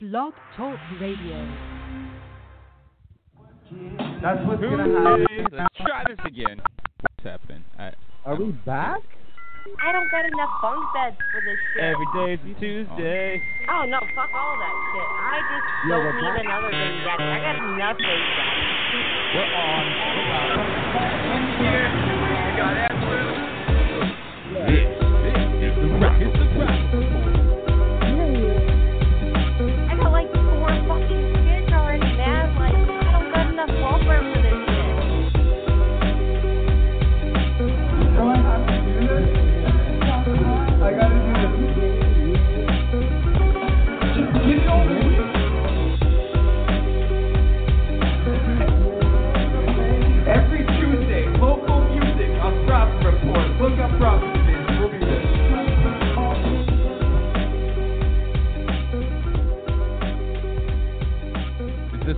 Blog Talk Radio. That's what's Who gonna happen. Let's try this again. What's happening? I, Are we back? I don't got enough bunk beds for this shit. every day's a Tuesday. Oh no, fuck all that shit. I just Yeah, don't need back. another Vendetta. I got enough Vendetta. We're on. We're live. This, this is the rock. It's the rock.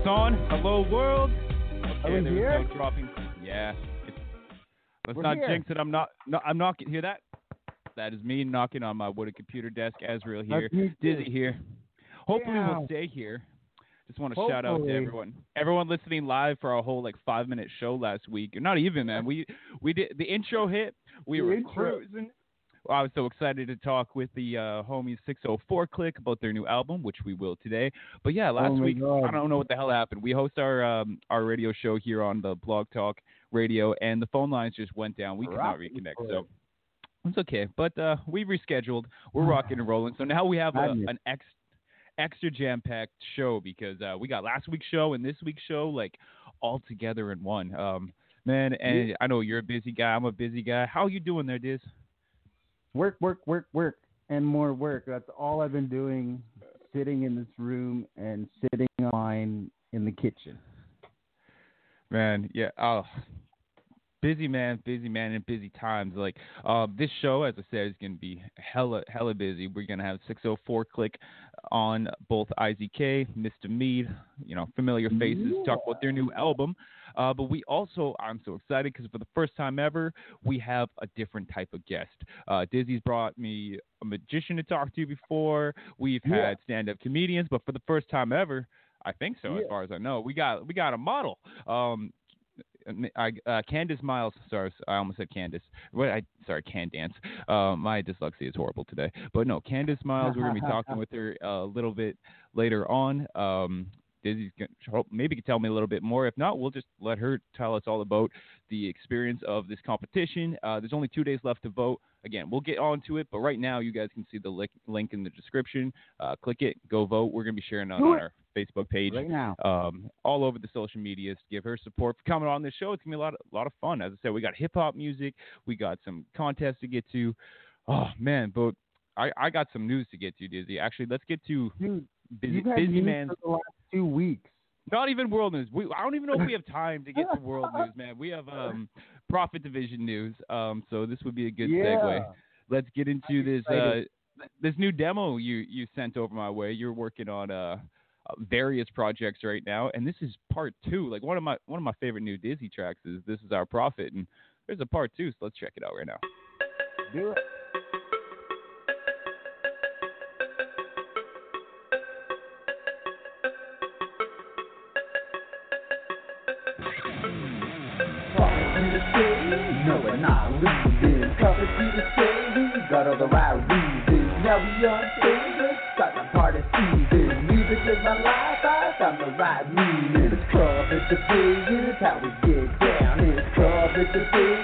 On? Hello, world. Are we here? no dropping. Yeah. It's, let's We're not here. jinx it. I'm not. No, I'm knocking. Hear that? That is me knocking on my wooden computer desk. Az-real here. That's me too. Dizzy here. Hopefully Yeah. we'll stay here. Just want to shout out to everyone, everyone listening live for our whole like five minute show last week. Not even man. We we did the intro hit. We The were intro. cruising. I was so excited to talk with the uh, homies 604 Click about their new album, which we will today. But yeah, last Oh week God. I don't know what the hell happened. We host our um, our radio show here on the Blog Talk Radio, and the phone lines just went down. We could not reconnect. So it's okay. But uh, we rescheduled. We're rocking and rolling. So now we have a, an ex, extra jam packed show because uh, we got last week's show and this week's show like all together in one. Um, man, and I know you're a busy guy. I'm a busy guy. How are you doing there, Diz? Work, work, work, work, and more work. That's all I've been doing, sitting in this room and sitting on mine in the kitchen. Man, yeah. Oh, busy man, busy man, and busy times. Like uh, this show, as I said, is gonna be hella, hella busy. We're gonna have 604 Click on both IZK, Mista Mead, you know, familiar faces, talk about their new album. Uh, but we also, I'm so excited because for the first time ever, we have a different type of guest. Uh, Dizzy's brought me a magician to talk to before. We've Yeah. had stand-up comedians, but for the first time ever, I think so, as far as I know, we got we got a model. Um, I, uh, Candace Myles. Sorry, I almost said Candace. What? I sorry, Candance. Uh, my dyslexia is horrible today. But no, Candace Myles. We're gonna be talking with her a little bit later on. Um, Dizzy's gonna, maybe can tell me a little bit more. If not, we'll just let her tell us all about the experience of this competition. Uh, there's only two days left to vote. Again, we'll get on to it, but right now you guys can see the link, link in the description. Uh, click it, go vote. We're gonna be sharing it on our Facebook page Right now. um, all over the social medias to give her support for coming on this show. It's gonna be a lot, of, lot of fun. As I said, we got hip hop music, we got some contests to get to. Oh man, but I, I got some news to get to, Dizzy. Actually, let's get to Dude, busy, you've had busy news man. for the last two weeks. Not even world news. We, I don't even know if we have time to get to world news, man. We have um, profit division news. Um, so this would be a good yeah. segue. Let's get into this uh, this new demo you you sent over my way. You're working on uh, uh, various projects right now, and this is part two. Like one of my one of my favorite new Dizzy tracks is "This Is Our Profit," and there's a part two. So let's check it out right now. Do it. Not losing. Profit to the city, got all the right reasons. Now we on stage, got the party season. Music is my life, I found the right meaning. It's division, it's how we get down. It's profit division, the got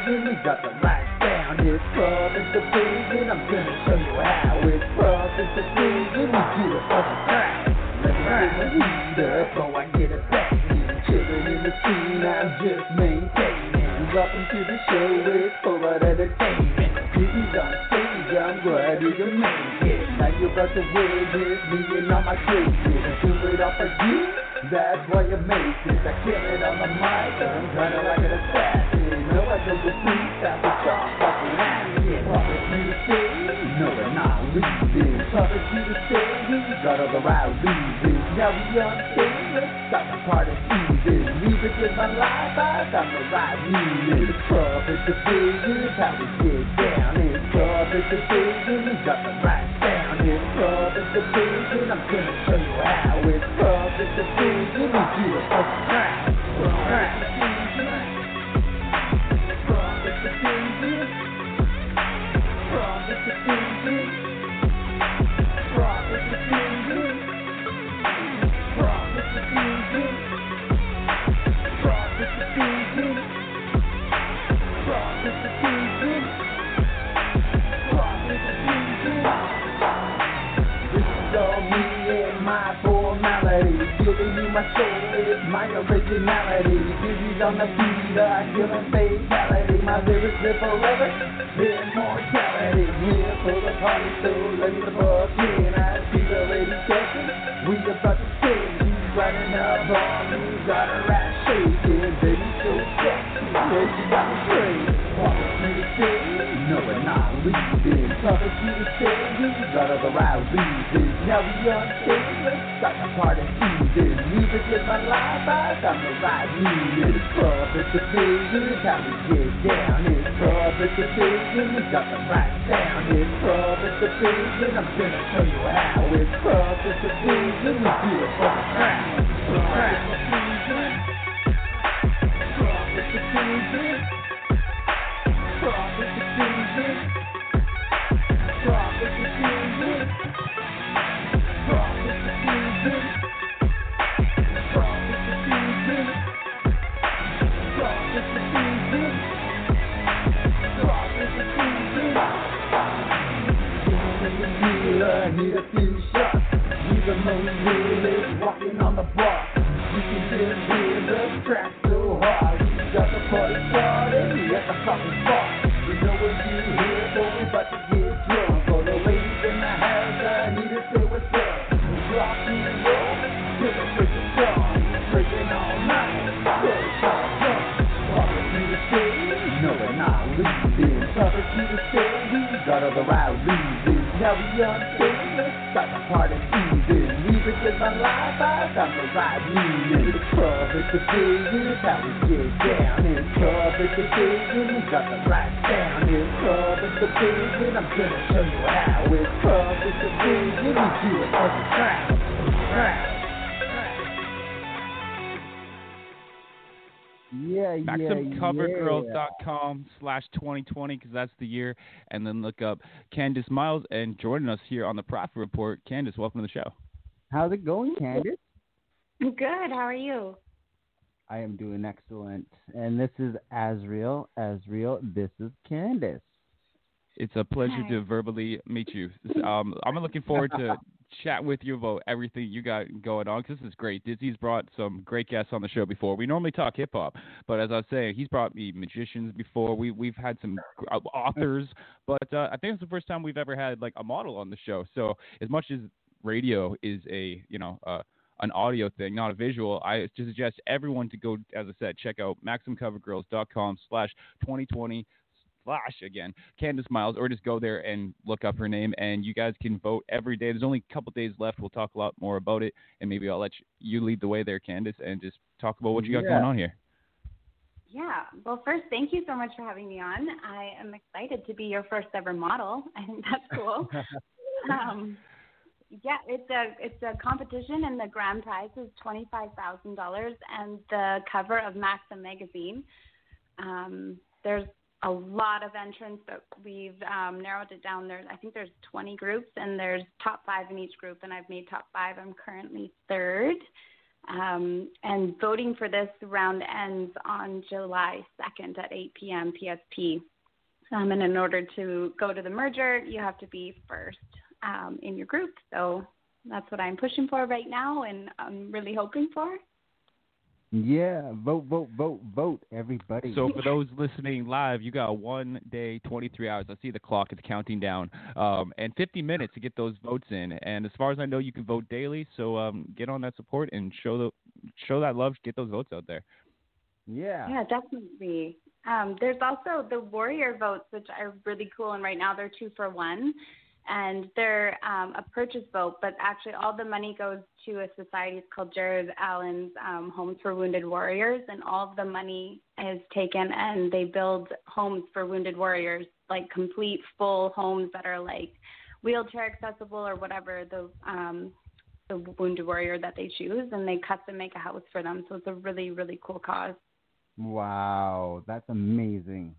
ready to make it. Now you're about to witness me and all my. I do it all for you, that's why you make it. I kill it on the mic, I'm kinda like an assassin. No, I to sleep, that's a chalk, fucking acting. Profit to the city, no we're not losing. Profit to the city, got all the right reasons. Now we on stage, let's start the party season. Music is my life, I found the right meaning. It's profit division, it's how we get down. It's profit division, we got the right down. It's profit division, I'm gonna my is my originality. Dizzy's on the but I kill and fatality. My lyrics live forever, immortality. Here for the party, so let me fuck in. I see the ladies dancing, we about to sing. You riding up on me, got her ass shaking. Baby, so sexy, yeah, she got me crazy. With me to say, no, we're not leaving. Talking to the stage, got all the right reasons. Now we on stage, let's the party this music is my life, I got the right knee in the club, it's a vision, got get down It's the club, it's a vision, we got the right sound It's the club, it's a vision, I'm gonna show you. how it's club, it's a vision, we do it for the crowd, the crowd, the vision, club, it's a vision, club, it's The most walking on the block. You can just hear the track so hard. Got the party started at the fucking spot. You know what you hear, but we to get drunk. For the ladies in the house, I need to say what's up. Rock and roll, till the freaking dawn. Freaking all night, till all done. Walking to the stage, no we're not leaving. Cover to the stage, we got all the right reasons. Now we on stage, let's the party alive, I'm in the club, the down. In the club, the down. In the club, the I'm gonna show you how. The slash 2020 because that's the year. And then look up Candace Myles and joining us here on the Prophet Report. Candace, welcome to the show. How's it going, Candace? Good. How are you? I am doing excellent. And this is Az-real. Az-real, this is Candace. It's a pleasure Hi. to verbally meet you. Um, I'm looking forward to chat with you about everything you got going on. Cause this is great. Dizzy's brought some great guests on the show before. We normally talk hip hop, but as I was saying, he's brought me magicians before. We we've had some uh, authors, but uh, I think it's the first time we've ever had like a model on the show. So as much as radio is a you know uh, an audio thing, not a visual, I just suggest everyone to go, as I said, check out MaximCoverGirls.com slash 2020 slash again Candace Myles, or just go there and look up her name, and you guys can vote every day. There's only a couple days left. We'll talk a lot more about it, and maybe I'll let you, you lead the way there, Candace, and just talk about what you got Yeah. going on here. Yeah. Well, first, thank you so much for having me on. I am excited to be your first ever model. I think that's cool. um, yeah, it's a it's a competition, and the grand prize is twenty five thousand dollars, and the cover of Maxim magazine. Um, there's a lot of entrants, but we've um, narrowed it down. There's I think there's 20 groups, and there's top five in each group, and I've made top five. I'm currently third. Um, and voting for this round ends on July 2nd at 8 p.m. PST. Um, and in order to go to the merger, you have to be first um, in your group. So that's what I'm pushing for right now, and I'm really hoping for. Yeah, vote, vote, vote, vote, everybody. So for those listening live, you got one day, 23 hours. I see the clock; it's counting down, um, and 50 minutes to get those votes in. And as far as I know, you can vote daily. So um, get on that support and show the show that love. Get those votes out there. yeah. Yeah, definitely. Um, there's also the warrior votes, which are really cool, and right now they're two for one, and they're um, a purchase vote, but actually all the money goes to a society called Jared Allen's um, Homes for Wounded Warriors, and all of the money is taken and they build homes for wounded warriors, like complete full homes that are like wheelchair accessible or whatever the um, the wounded warrior that they choose, and they custom make a house for them. So it's a really really cool cause. Wow, that's amazing.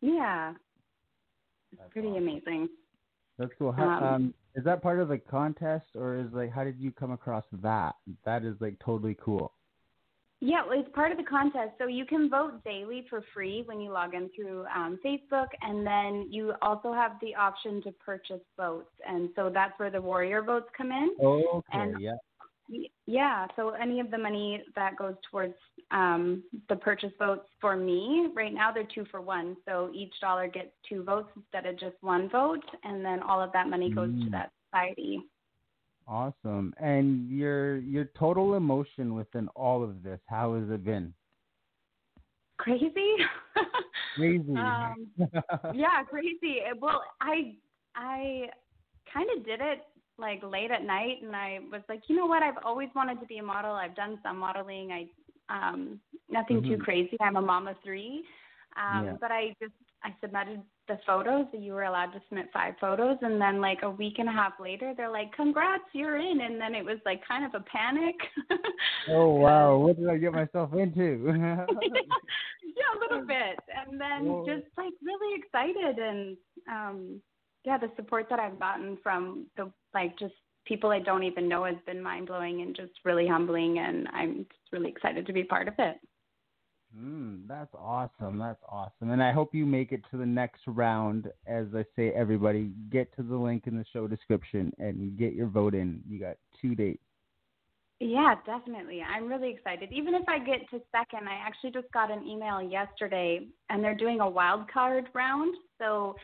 Yeah, it's That's pretty awesome. amazing. That's cool. How, Um, um, is that part of the contest, or is like how did you come across that? That is like totally cool. Yeah, well, it's part of the contest. So you can vote daily for free when you log in through um, Facebook, and then you also have the option to purchase votes. And so that's where the warrior votes come in. Okay, And- yeah. Yeah, so any of the money that goes towards um, the purchase votes for me, right now they're two for one. So each dollar gets two votes instead of just one vote, and then all of that money goes to Mm. that society. Awesome. And your your total emotion within all of this, how has it been? Crazy. Crazy. um, yeah, crazy. Well, I I kind of did it like late at night, and I was like, you know what? I've always wanted to be a model. I've done some modeling. I um nothing too Mhm. crazy. I'm a mom of three, um, Yeah. but I just I submitted the photos. that You were allowed to submit five photos, and then like a week and a half later, they're like, "Congrats, you're in!" And then it was like kind of a panic. oh wow, what did I get myself into? yeah, a little bit. And then Whoa. just like really excited and um yeah, the support that I've gotten from the like just people I don't even know has been mind blowing and just really humbling and I'm just really excited to be part of it. Mm, that's awesome. That's awesome. And I hope you make it to the next round. As I say, everybody, get to the link in the show description and get your vote in. You got two dates. Yeah, definitely. I'm really excited. Even if I get to second, I actually just got an email yesterday and they're doing a wild card round. So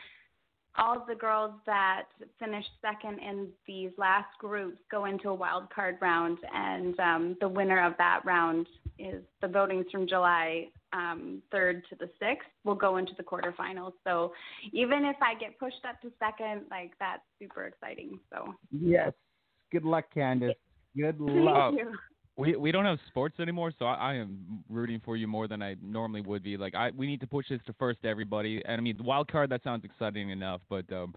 all of the girls that finished second in these last groups go into a wild card round and um, the winner of that round is the voting's from July um, 3rd to the 6th will go into the quarterfinals. So even if I get pushed up to second, like that's super exciting. So Yes. Good luck, Candace. Good thank luck. you. We we don't have sports anymore, so I, I am rooting for you more than I normally would be. Like I, we need to push this to first, everybody. And I mean, the wild card that sounds exciting enough, but um,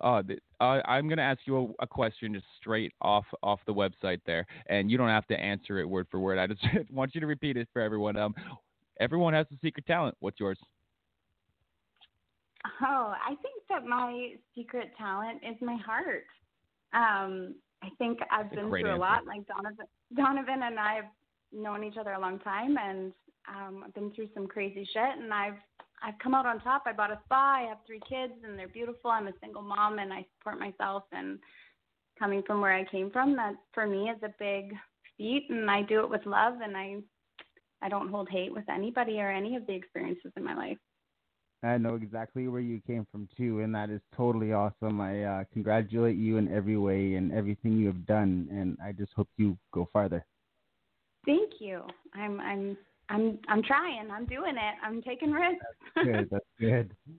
uh, th- uh, I'm gonna ask you a, a question just straight off off the website there, and you don't have to answer it word for word. I just want you to repeat it for everyone. Um, everyone has a secret talent. What's yours? Oh, I think that my secret talent is my heart. Um, I think I've That's been through a lot. Like Donovan, Donovan and I have known each other a long time, and um, I've been through some crazy shit, and I've I've come out on top. I bought a spa. I have three kids, and they're beautiful. I'm a single mom, and I support myself. And coming from where I came from, that for me is a big feat, and I do it with love, and I I don't hold hate with anybody or any of the experiences in my life. I know exactly where you came from too, and that is totally awesome. I uh, congratulate you in every way and everything you have done, and I just hope you go farther. Thank you. I'm I'm I'm I'm trying. I'm doing it. I'm taking risks. Good, that's good.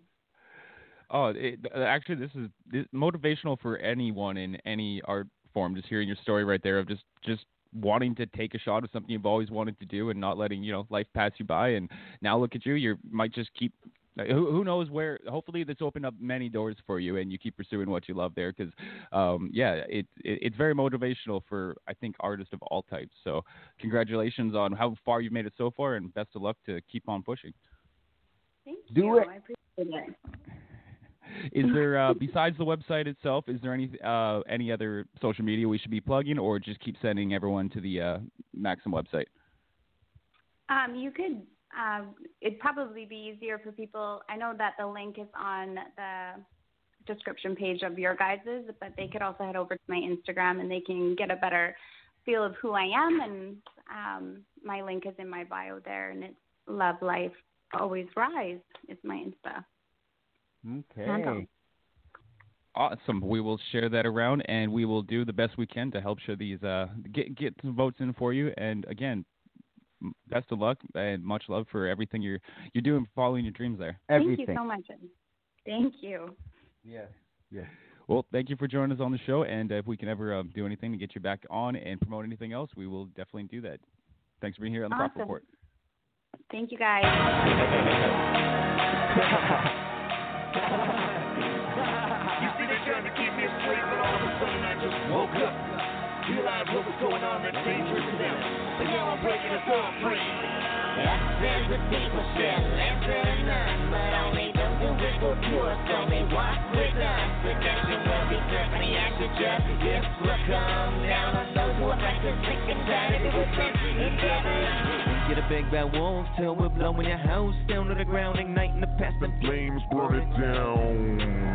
Oh, it, actually, this is this, motivational for anyone in any art form. Just hearing your story right there of just just wanting to take a shot of something you've always wanted to do and not letting you know life pass you by. And now look at you. You might just keep. Like, Who, who knows where? Hopefully, this opened up many doors for you, and you keep pursuing what you love there. Because, um, yeah, it, it it's very motivational for I think artists of all types. So, congratulations on how far you've made it so far, and best of luck to keep on pushing. Thank Do you. it. I appreciate it. Is there uh, besides the website itself? Is there any uh, any other social media we should be plugging, or just keep sending everyone to the uh, Maxim website? Um, you could. Um, it'd probably be easier for people. I know that the link is on the description page of your guys's, but they could also head over to my Instagram and they can get a better feel of who I am. And um, my link is in my bio there, and it's Love Life Always Rise is my Insta. Okay. Awesome. We will share that around, and we will do the best we can to help show these uh, get get some votes in for you. And again, m- best of luck and much love for everything you're you're doing, following your dreams there. Everything. Thank you so much. Thank you. Yes. Yes. Well, thank you for joining us on the show, and if we can ever uh, do anything to get you back on and promote anything else, we will definitely do that. Thanks for being here on the Prop Awesome. Report. Thank you guys. breaking us free. Us as the people shall answer none, but only those who wish for pure soul may walk with us. Redemption will be served for the act will come down on those who and tired of the sense endeavors. Get a big bad wolf till we're blowing your house down to the ground, igniting the past and Flames burn it down.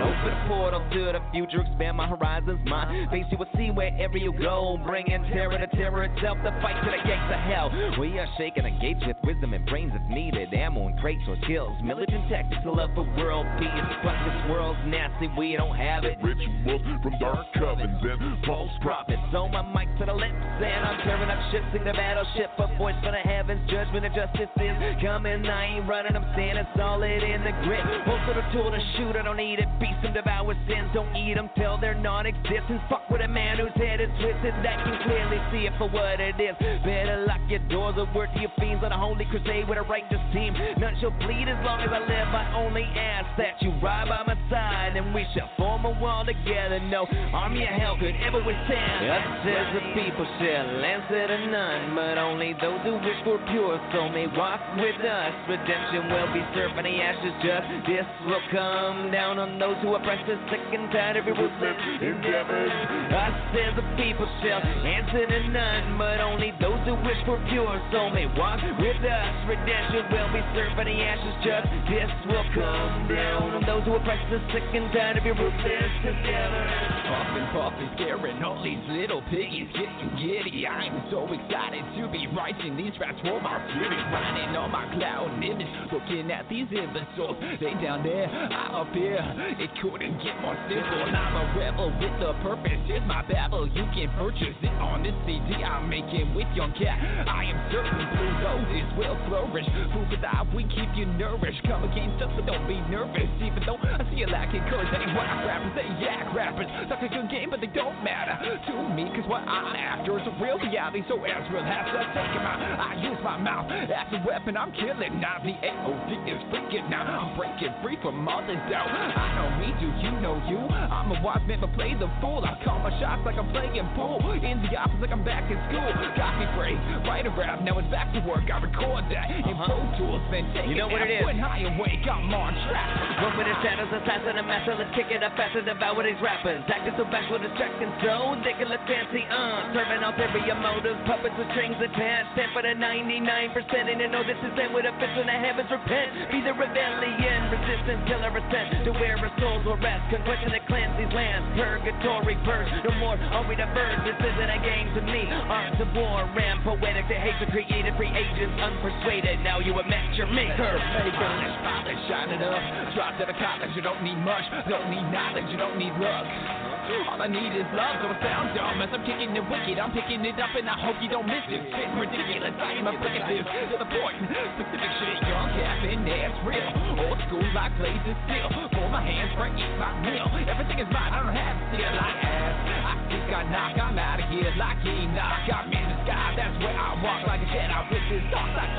Open a portal to the future, expand my horizons. My face you will see wherever you go. Bringing terror to terror itself, the fight to the gates of hell. We are shaking the gates with wisdom and brains if needed. Ammo and crates or skills, militant tactics, a love for world peace. But this world's nasty, we don't have it. Rituals from dark covens and false prophets. So my mic to the lips, and I'm tearing up shit, sing the battleship. A voice for the heavens, judgment and justice is coming. I ain't running, I'm standing solid in the grip. Most of the tool to shoot, I don't need it. Beast and devour sins, don't eat them till they're non existent. Fuck with a man whose head is twisted, that can clearly see it for what it is. Better lock your doors or word to your fiends on a holy crusade with a righteous team. None shall bleed as long as I live. I only ask that you ride by my side and we shall form a wall together. No army of hell could ever withstand. Us as the people shall answer to none, but only those who wish for pure soul may walk with us. Redemption will be served by the ashes. Justice will come down on those who oppress us, sick and tired of your ruthless endeavors. Us as the people shall answer to none, but only those who wish for pure soul may walk with us. Redemption will be served by the ashes. Justice will come down on those who oppress us, sick and tired of your ruthless endeavors. Puffin', puffin', scaring all these little piggies getting giddy. I'm so excited to be writing these raps for my city. Riding on my cloud image, looking at these imbeciles. They down there, I up here. It couldn't get more simple. I'm a rebel with a purpose. Here's my babble. You can purchase it on this CD I'm making with Young Cat. I am certain blue roses will flourish. Food for thought, we keep you nourished. Come against us, but don't be nervous. Even though I see you lacking courage, they whack rappers, they yak rappers. Talk a good game, but they don't matter to me. Cause what I'm after is a real reality. So Az-real has to take him out. I use my mouth as a weapon. I'm killing now. The AOD is freaking now. I'm breaking free from all this doubt. I know me, do you know you? I'm a wise man, but play the fool. I call my shots like I'm playing pool. In the office, like I'm back in school. Got me free, write a rap. Now it's back to work. I record that in Pro Tools. Then take You know what it is. When I awake, I'm on track. Run with the shadows, assassin, and master. Let's kick it up faster, devour these rappers. Acting so back with distracting, so they can look fancy, uh. Serving ulterior motives, puppets with strings attached. Stand for the 99%, and they know this is it with a fist when the heavens repent. Be the rebellion, resistance till a ascent to where our souls will rest. Conquesting the cleanse these lands, purgatory verse. No more are we the diverse. This isn't a game to me. Arts of war, ran poetic to hate hatred, created free agents, unpersuaded. Now you have match your maker. Polish, polish, shine it up. Drop to the college, you don't need much. Don't need knowledge, you don't need luck. All I need is love, so it sounds dumb As I'm kicking it wicked, I'm picking it up and I hope you don't miss it. Spitting ridiculous, I am applicative To the point, specific shit, young cap and that's real. Old school like blazing still. Pull my hands, right, eat my meal Everything is mine, I don't have to steal. I ask, I think I knock, I'm out of here like Enoch I'm in the sky, that's where I walk like a Jedi. With this dark like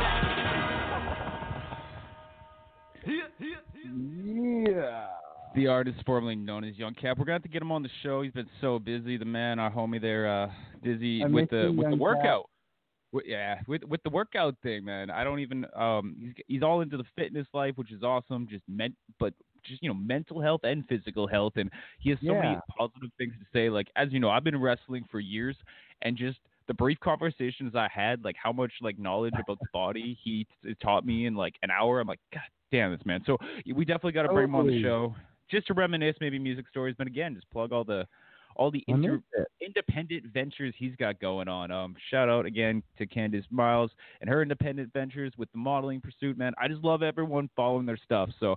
Yeah. The artist formerly known as Young Cap. We're gonna have to get him on the show. He's been so busy. The man, our homie there, uh, busy with the with the Young Cap. workout. With, yeah, with with the workout thing, man. I don't even. Um, he's he's all into the fitness life, which is awesome. Just meant, but just you know, mental health and physical health, and he has so many positive things to say. Like as you know, I've been wrestling for years, and just the brief conversations I had, like how much like knowledge about the body he t- taught me in like an hour. I'm like, God damn this man. So we definitely got to bring him on the show just to reminisce, maybe music stories. But again, just plug all the all the inter- independent ventures he's got going on. Um, shout out again to Candace Myles and her independent ventures with the modeling pursuit, man. I just love everyone following their stuff. So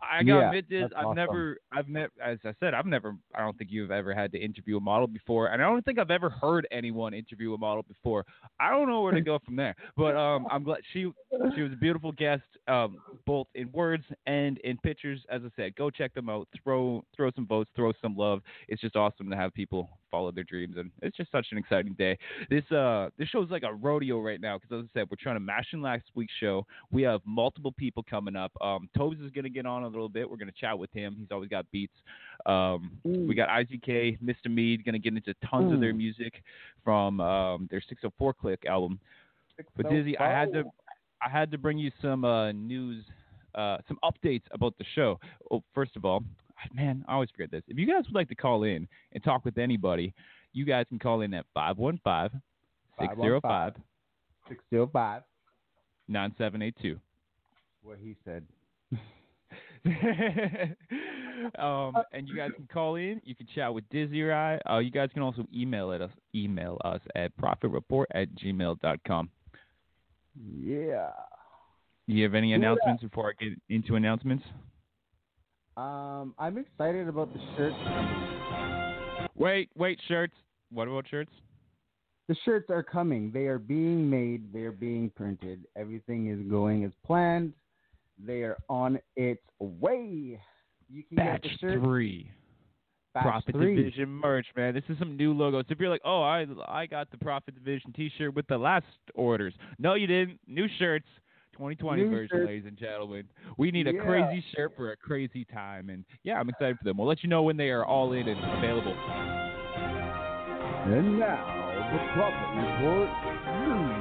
I gotta Yeah, admit this, I've awesome. never I've met as I said, I've never I don't think you've ever had to interview a model before and I don't think I've ever heard anyone interview a model before. I don't know where to go from there. But um I'm glad she she was a beautiful guest, um, both in words and in pictures. As I said, go check them out. Throw throw some votes, throw some love. It's just awesome to have people follow their dreams, and it's just such an exciting day. This uh this show's like a rodeo right now because as I said, we're trying to mash in last week's show. We have multiple people coming up. Um, Tobes is gonna get on a little bit. We're gonna chat with him. He's always got beats. Um, we got IZK, Mista Mead, gonna get into tons of their music from um, their 604 Click album. But Dizzy, I had to I had to bring you some uh, news, uh, some updates about the show. Oh, first of all, man, I always forget this. If you guys would like to call in and talk with anybody, you guys can call in at 515 605 605. 9782. What he said. um, and you guys can call in. You can chat with Dizzy or I. Uh, you guys can also email at us. Email us at prophetreport at gmail.com. Yeah. Do you have any Yeah. announcements before I get into announcements? Um, I'm excited about the shirts. Wait, wait, shirts. What about shirts? The shirts are coming. They are being made. They are being printed. Everything is going as planned. They are on its way. You can Batch get the shirt. three. Batch Profit three. Division merch, man. This is some new logos. If you're like, oh, I I got the Profit Division T-shirt with the last orders. No, you didn't. New shirts. 2020 New version, shirts. ladies and gentlemen. We need a Yeah. crazy shirt for a crazy time, and yeah, I'm excited for them. We'll let you know when they are all in and available. And now the prophet report news.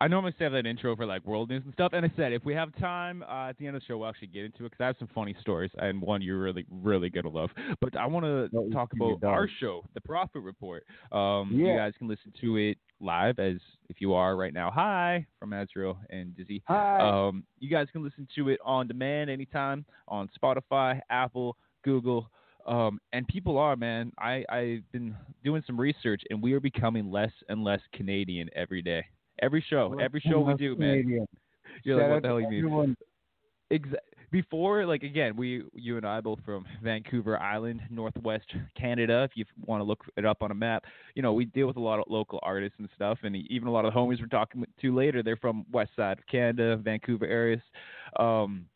I normally save that intro for like world news and stuff, and I said if we have time uh, at the end of the show, we'll actually get into it because I have some funny stories and one you're really, really gonna love. But I want to talk about our show, The Prophet Report. Um, You guys can listen to it live as if you are right now. Hi from Az-real and Dizzy. Hi. Um, you guys can listen to it on demand anytime on Spotify, Apple, Google. Um, and people are, man. I, I've been doing some research, and we are becoming less and less Canadian every day. Every show, every show we do, man. You're like, what the hell you mean? everyone. Exa- before, like again, we, you and I both from Vancouver Island, Northwest Canada. If you want to look it up on a map, you know we deal with a lot of local artists and stuff, and even a lot of the homies we're talking to later, they're from West Side of Canada, Vancouver areas. Um,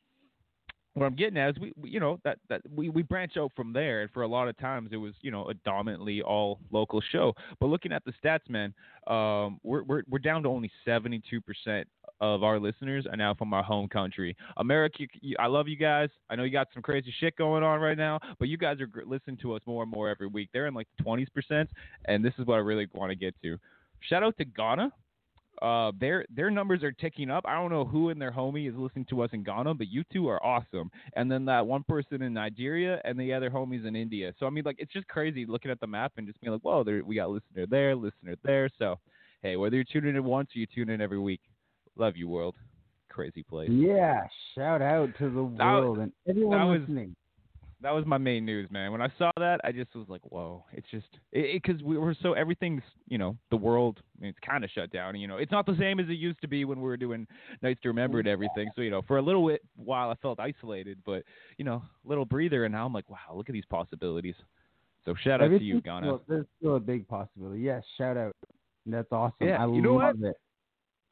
what I'm getting at is we, we you know that that we, we branch out from there. And for a lot of times it was you know a dominantly all local show. But looking at the stats man um we're we're, we're down to only 72 percent of our listeners are now from our home country. America I love you guys. I know you got some crazy shit going on right now but you guys are listening to us more and more every week. They're in like the 20s percent and this is what I really want to get to. Shout out to Ghana uh, their their numbers are ticking up. I don't know who in their homie is listening to us in Ghana, but you two are awesome. And then that one person in Nigeria, and the other homies in India. So I mean, like, it's just crazy looking at the map and just being like, whoa, there, we got listener there, listener there. So, hey, whether you're tuning in once or you tune in every week, love you, world. Crazy place. Yeah, shout out to the was- world and everyone was- listening. That was my main news, man. When I saw that, I just was like, whoa. It's just because we were so everything's, you know, the world. I mean, it's kind of shut down. You know, it's not the same as it used to be when we were doing nights to remember and everything. So you know, for a little bit while I felt isolated, but you know, little breather, and now I'm like, wow, look at these possibilities. So shout out to you, Ghana. Still, there's still a big possibility. Yes, shout out. That's awesome. Yeah, I you know love what? it.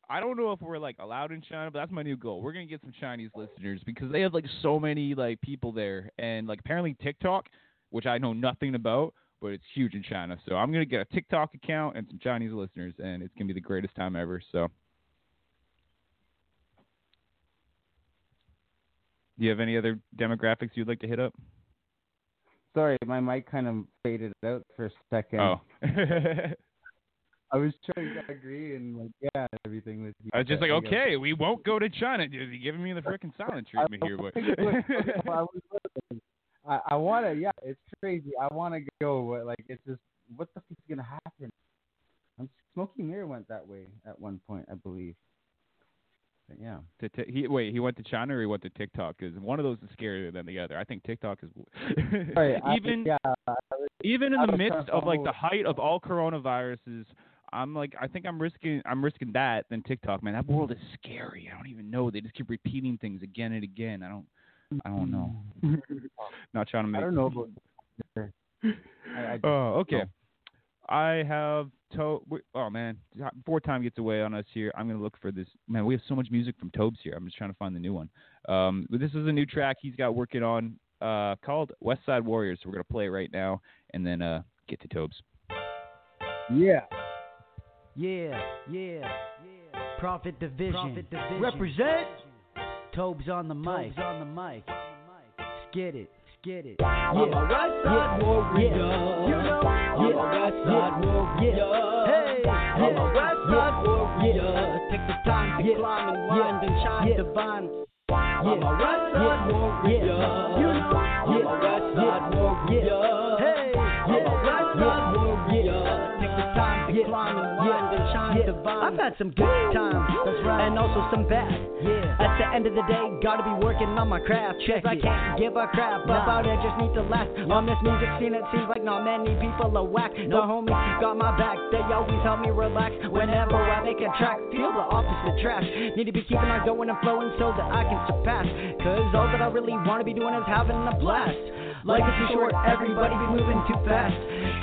I don't know if we're like allowed in China, but that's my new goal. We're gonna get some Chinese listeners because they have like so many like people there, and like apparently TikTok, which I know nothing about, but it's huge in China. So I'm gonna get a TikTok account and some Chinese listeners, and it's gonna be the greatest time ever. So, do you have any other demographics you'd like to hit up? Sorry, my mic kind of faded out for a second. Oh, I was trying to agree and like yeah, everything with you. I was just like, okay, we won't go to China. Dude, you giving me the freaking silent treatment here, but. I. I, want to. Yeah, it's crazy. I want to go, but like it's just what the fuck's gonna happen? I'm Smoky Mirror went that way at one point, I believe. But yeah. To t- he wait, he went to China or he went to TikTok? Because one of those is scarier than the other. I think TikTok is Sorry, I- even yeah, I was- even in the midst of like the height of all coronaviruses. I'm like, I think I'm risking, I'm risking that than TikTok, man. That world is scary. I don't even know. They just keep repeating things again and again. I don't, I don't know. Not trying to make. I don't know about. I, I Oh, okay. No. I have to. Oh man, before time gets away on us here, I'm gonna look for this. Man, we have so much music from Tobes here. I'm just trying to find the new one. Um, but this is a new track he's got working on uh, called West Side Warriors. We're gonna play it right now, and then uh, get to Tobes. Yeah. Yeah, yeah, yeah. Profit Division. Profit Division. Represent. Tobes on the mic. Tobes on the mic. Skid it. Skid it. Yeah. I'm a West Side warrior. Yeah. You know, I'm a West Side warrior. Hey. I'm a West Side warrior. Take the time to Yeah. climb and wind and shine Yeah. divine. I'm a West Side warrior. Yeah. You know, I'm a West Side warrior. Hey. I'm a West Side warrior. Time Yeah. climb and wind and shine Yeah. divine. I've had some good times. That's right. And also some bad. Yeah. At the end of the day, gotta be working on my craft. Check Cause I can't give a crap Nah. about it, just need to last. On this music scene, it seems like not many people are whack. The Nope. homies got my back, they always help me relax. Whenever I make a track, feel the opposite trash. Need to be keeping on going and flowing so that I can surpass. Cause all that I really wanna be doing is having a blast. Life is too short, everybody be moving too fast.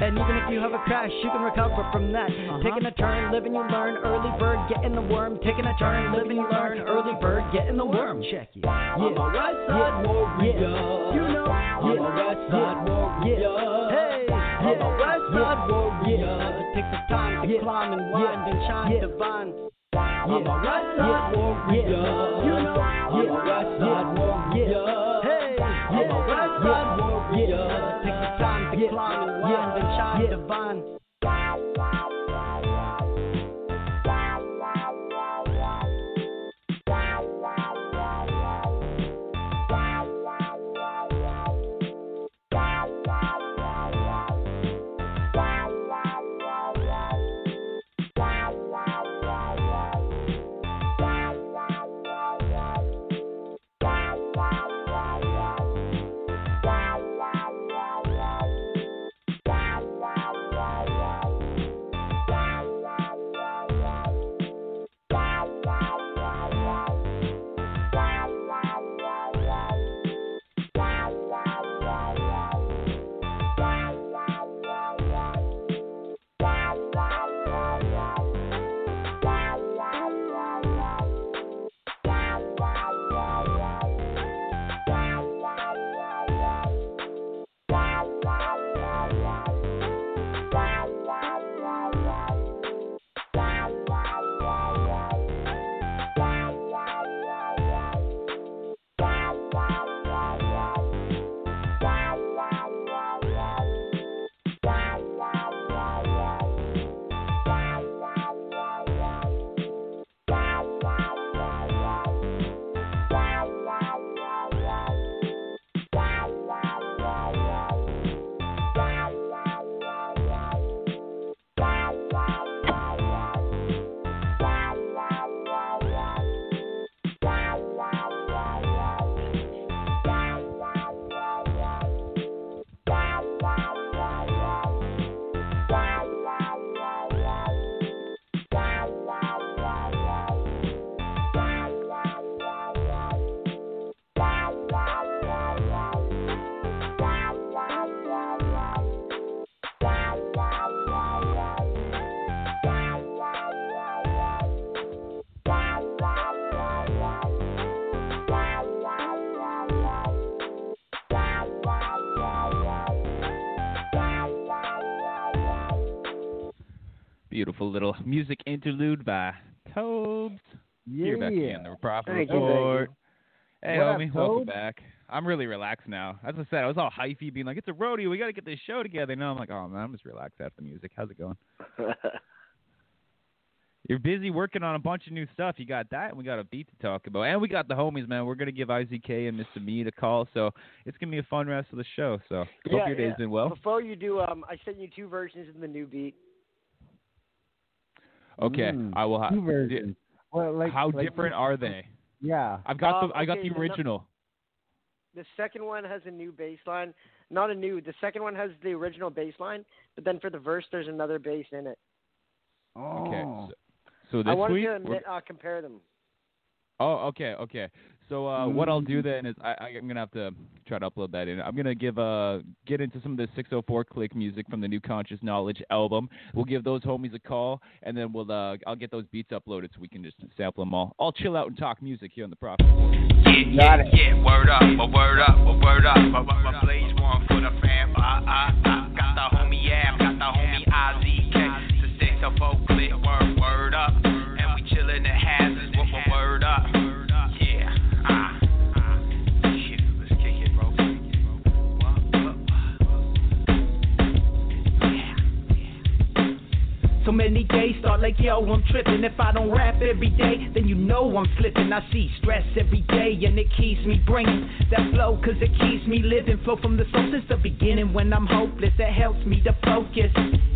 And even if you have a crash, you can recover from that. Uh-huh. Taking a turn, living you learn, early bird getting the worm. Taking a turn, living you learn, early bird getting the worm. Check it. I'm a West Side warrior. You know, I'm a West Side warrior. Hey, I'm a West Side warrior. Take the time to Yeah. climb and wind and shine Yeah. divine. I'm a West Side warrior. You know, I'm a West Side warrior. Hey, I'm a West Side warrior. Take the time to Yeah. climb and wind Yeah. and shine Yeah. divine. In the Thank you, thank Report. Hey, What up, homie, welcome Tobes? back. I'm really relaxed now. As I said, I was all hypey, being like, "It's a rodeo. We got to get this show together." Now I'm like, "Oh man, I'm just relaxed after the music. How's it going?" You're busy working on a bunch of new stuff. You got that, and we got a beat to talk about, and we got the homies, man. We're gonna give IZK and Mista Mead a call, so it's gonna be a fun rest of the show. So yeah, hope your day's yeah. been well. Before you do, um, I sent you two versions of the new beat. Okay, Mm, I will have. two versions. Well, like how like- different are they? Yeah. I've got Um, the I got okay, the the original. The second one has a new bass line. Not a new. The second one has the original bass line, but then for the verse, there's another bass in it. Oh. Okay, so, so this I wanted week. to we're- admit, uh, compare them. Oh, okay, okay. So uh, what I'll do then is I, I, I'm gonna have to try to upload that in. I'm gonna give uh get into some of the 604 Click music from the new Conscious Knowledge album. We'll give those homies a call, and then we'll uh, I'll get those beats uploaded so we can just sample them all. I'll chill out and talk music here on the Prophet. Yeah, yeah, yeah, word up, a word up, a word up. My, my, my blaze one for the fam. I, I, I got the homie Ab, got the homie IZK. To six or click, word, word up. And we chillin' the hazards So many days start like yo, I'm tripping. If I don't rap every day, then you know I'm slipping. I see stress every day and it keeps me bringing that flow, cause it keeps me living. Flow from the soul since the beginning when I'm hopeless. It helps me to focus.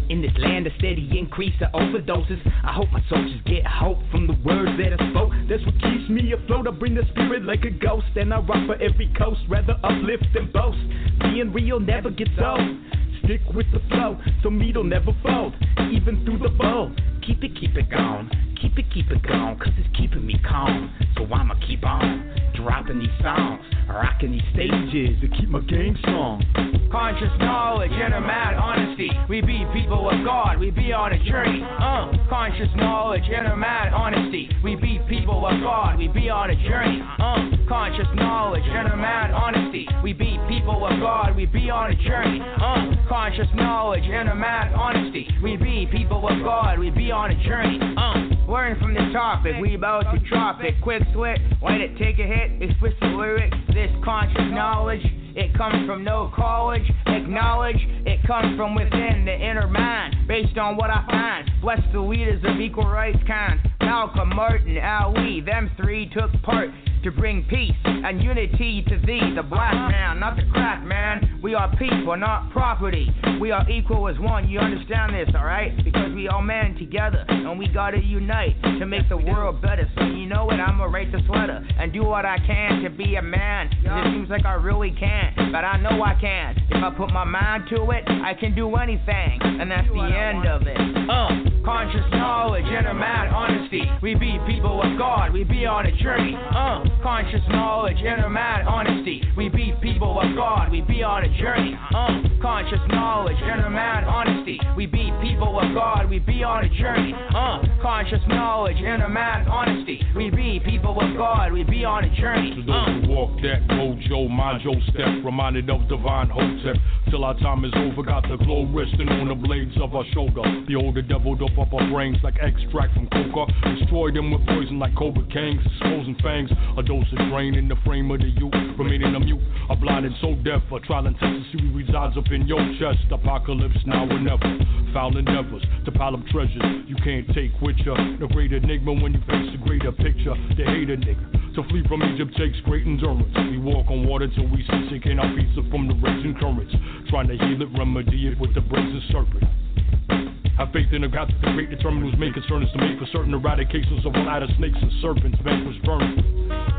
In this land of steady increase of overdoses, I hope my soldiers get hope from the words that I spoke. That's what keeps me afloat. I bring the spirit like a ghost, and I rock for every coast, rather uplift than boast. Being real never gets old. Stick with the flow, so meat'll never fold. Even through the bowl, keep it, keep it going. Keep it, keep it going, cause it's keeping me calm. So I'ma keep on dropping these songs, rocking these stages to keep my game strong. Conscious knowledge, inner mad honesty. We be people of God, we be on a journey. Uh, conscious knowledge, inner mad honesty. We be people of God, we be on a journey. Uh, conscious knowledge, inner mad honesty. We be people of God, we be on a journey. Uh, conscious knowledge, inner mad honesty. We be people of God, we be on a journey. Uh, learn from the topic, we about to drop it. Quick slit, let it take a hit, explicit lyrics. This conscious knowledge. It comes from no college, acknowledge it comes from within the inner mind, based on what I find. Bless the leaders of equal rights kind. Malcolm, Martin, Ali, them three took part to bring peace and unity to thee, the black man, not the crack man. We are people, not property. We are equal as one. You understand this, alright? Because we all man together, and we gotta unite to make the world better. So you know what? I'ma write the sweater and do what I can to be a man. It seems like I really can't, but I know I can. If I put my mind to it, I can do anything, and that's the end of it. Uh, conscious knowledge, inner mad honesty. We be people of God, we be on a journey. Uh, conscious knowledge, inner mad honesty. We be people of God, we be on a journey. Uh, conscious knowledge, inner mad honesty. We be people of God, we be on a journey. Uh, conscious knowledge, inner mad honesty. We be people of God, we be on a journey. To those who walk that mojo, majo step, reminded of divine hotep. Till our time is over, got the glow resting on the blades of our shoulder. The devil dope up our brains like extract from coca. Destroy them with poison like cobra kings, exposing fangs. A dose of drain in the frame of the youth, remaining a mute. A blinded so deaf, a trial and who resides up in your chest. Apocalypse now or never. Foul endeavors to pile up treasures you can't take with ya. The great enigma when you face the greater picture. The hater nigga. To flee from Egypt takes great endurance. We walk on water till we see sinking our pizza from the raging currents. Trying to heal it, remedy it with the brazen serpent. Have faith in a God that the great determine whose main concern is to make for certain eradications of all adder snakes and serpents, vanquish vermin.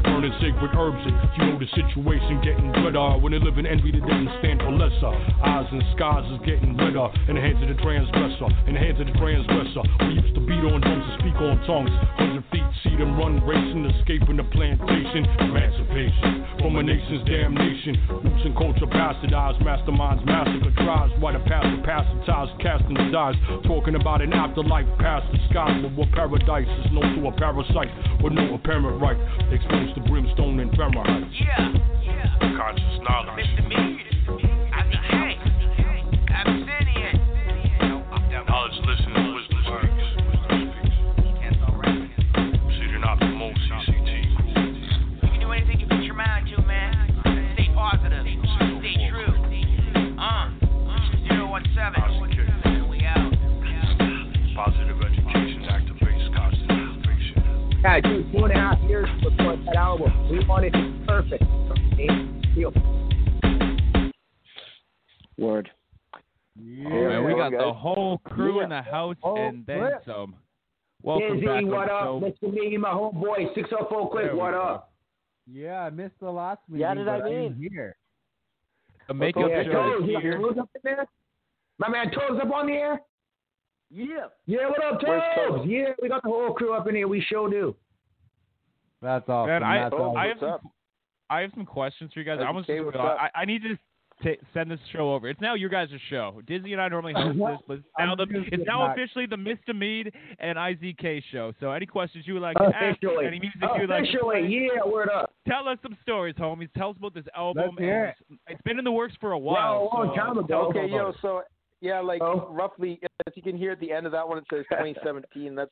Burning sacred herbs, and you know the situation getting redder. When they live in envy, they didn't stand for lesser. Eyes and skies is getting redder in the hands of the transgressor. In the hands of the transgressor. We used to beat on drums and speak on tongues. Hundred feet, see them run racing, escaping the plantation. Emancipation from a nation's damnation. Roots and culture bastardized, masterminds massacre tribes. Why the pastor passitized, casting the dies. Talking about an afterlife past the sky, but what paradise is known to a parasite with no apparent right. Exposed to brimstone and Fahrenheit. Yeah, yeah. Conscious knowledge. Mr. Me, innovation. Yeah, two and a half years to record that album. We wanted it perfect. Deal. Word. Oh, man, we got the whole crew in the house Oh, and then flip. some. Welcome Izzy, back what up? show. Mr. Me, my homeboy, 604 Click, what go. up? Yeah, I missed the last meeting. Yeah, did I mean? here. Uh, the makeup yeah, show is here. Toes up in there? My man Toes up on the air? Yeah. Yeah, what up, Where's Toes? Toes? Yeah, we got the whole crew up in here. We sure do. That's awesome. Man, I, That's I awesome. have some, I have some questions for you guys. I almost Okay, just, what's uh, up? I, I need to ta send this show over. It's now your guys' show. Dizzy and I normally host this, but it's now, the, it's now officially the Mr. Mead and IZK show. So any questions you would like to ask, any music you would like to Officially, play, yeah, word up. tell us some stories, homies. Tell us about this album. Let's hear and it's- it's been in the works for a while. a long so, time ago. Okay, yo, so yeah, like Oh. roughly, as you can hear at the end of that one, it says 2017. That's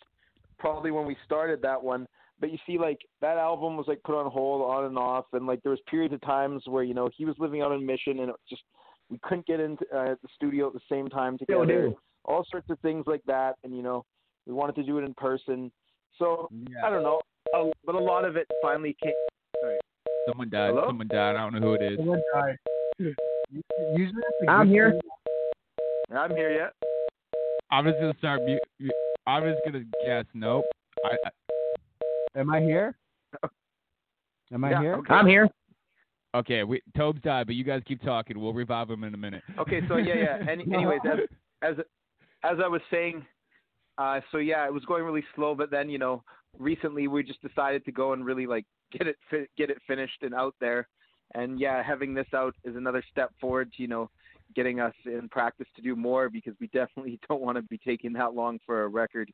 probably when we started that one. But you see, like that album was like put on hold, on and off, and like there was periods of times where you know he was living out in Mission, and it just we couldn't get into uh, the studio at the same time Still together. do. All sorts of things like that, and you know we wanted to do it in person. So I don't know, a, but a lot of it finally came. Sorry. Someone died. Hello? Someone died. I don't know who it is. Someone died. Usually that's a I'm here. thing. I'm here yet. I'm just gonna start. Mu- mu- I'm just gonna guess. Nope. I, I, Am I here? Am I Yeah, here? okay. I'm here. okay, we, Tobes died, but you guys keep talking. We'll revive him in a minute. Okay, so yeah, yeah. Any, anyways, as as as I was saying, uh, so yeah, it was going really slow, but then you know, recently we just decided to go and really like get it fi- get it finished and out there, and yeah, having this out is another step forward to you know getting us in practice to do more because we definitely don't want to be taking that long for a record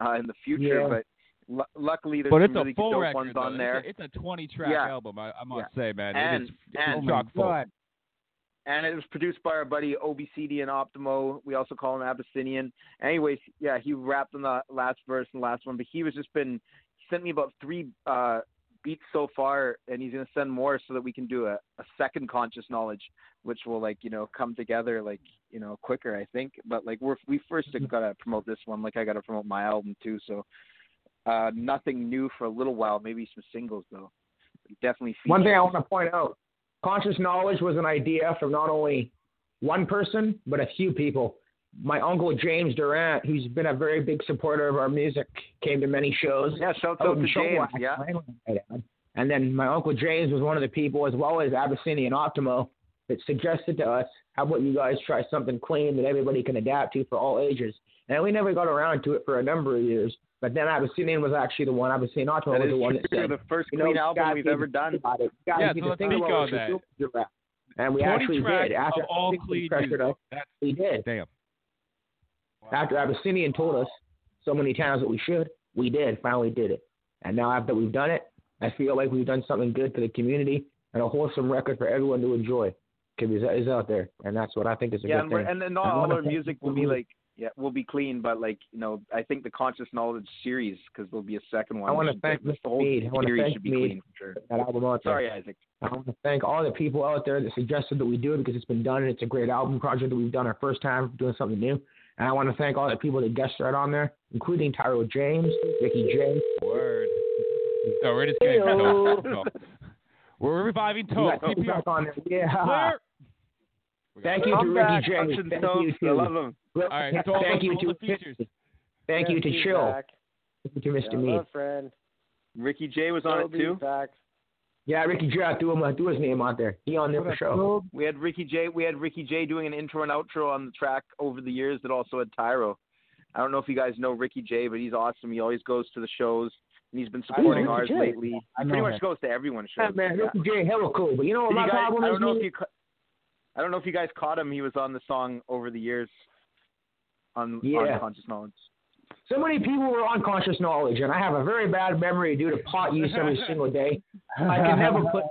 uh, in the future, Yeah. but. Lu luckily, there's But it's some really a full dope record. ones though. on there. It's a, it's a 20 track Yeah. album. I, I must Yeah. say, man. And- it is and- chock full. And it was produced by our buddy OBCD and Optimo. We also call him Abyssinian. Anyways, yeah, he rapped on the last verse and last one, but he was just been he sent me about three uh beats so far, and he's gonna send more so that we can do a, a second conscious knowledge, which will like you know come together like you know quicker, I think. But like we're we first gotta promote this one, like I gotta promote my album too. So uh nothing new for a little while, maybe some singles though. Definitely. One thing I want to point out: conscious knowledge was an idea from not only one person but a few people. My uncle James Durant, who's been a very big supporter of our music, came to many shows. Yeah, shout out out to James. Yeah. And then my uncle James was one of the people, as well as Abyssinian Optimo, that suggested to us, "How about you guys try something clean that everybody can adapt to for all ages?" And we never got around to it for a number of years. But then Abyssinian was actually the one. Abyssinian oh, That was is the one that said, the first you know, clean you album we've ever done. About it. Guys Yeah, so let's speak about on that. doing with your rap. And we actually did. After of all clean pressured us, we did. damn. After Abyssinian told us so many times that we should, we did. Finally did it. And now after we've done it, I feel like we've done something good for the community and a wholesome record for everyone to enjoy. Because is out there, and that's what I think is a yeah, good and, thing. and then all wanna our music will be like yeah, we'll be clean, but like you know, I think the conscious knowledge series because there'll be a second one. I want to thank get- the Mr. whole Mead. I want to series thank should be Mead clean for sure. that album out there. Sorry, Isaac. I want to thank all the people out there that suggested that we do it because it's been done and it's a great album project that we've done our first time doing something new. And I want to thank all the people that guest starred on there, including Tyro James, Ricky J. Word. So we're just getting Heyo. Tobe. We're reviving We Tobe. got Tobe back on there. Yeah. Clear. Thank you to Ricky back, James. Hudson Thank Toast. you I to love him. All right, so all thank you all to the features. Thank you to Chill. back. Thank you to Mr. Yeah, Mead. hello, friend. Ricky J was on it too. Back. Yeah, Ricky J. I threw him. I threw his name out there. He on there for sure. We had Ricky J. We had Ricky J. doing an intro and outro on the track over the years that also had Tyro. I don't know if you guys know Ricky J, but he's awesome. He always goes to the shows, and he's been supporting ours J. lately. I pretty much him. goes to everyone's Yeah, shows. man, Yeah. Ricky J. Hella cool. But you know what Did my guys, problem I is? don't know if you. ca- I don't know if you guys caught him. He was on the song over the years. On Yeah. on conscious knowledge. So many people were on conscious knowledge, and I have a very bad memory due to pot use every single day. I can never put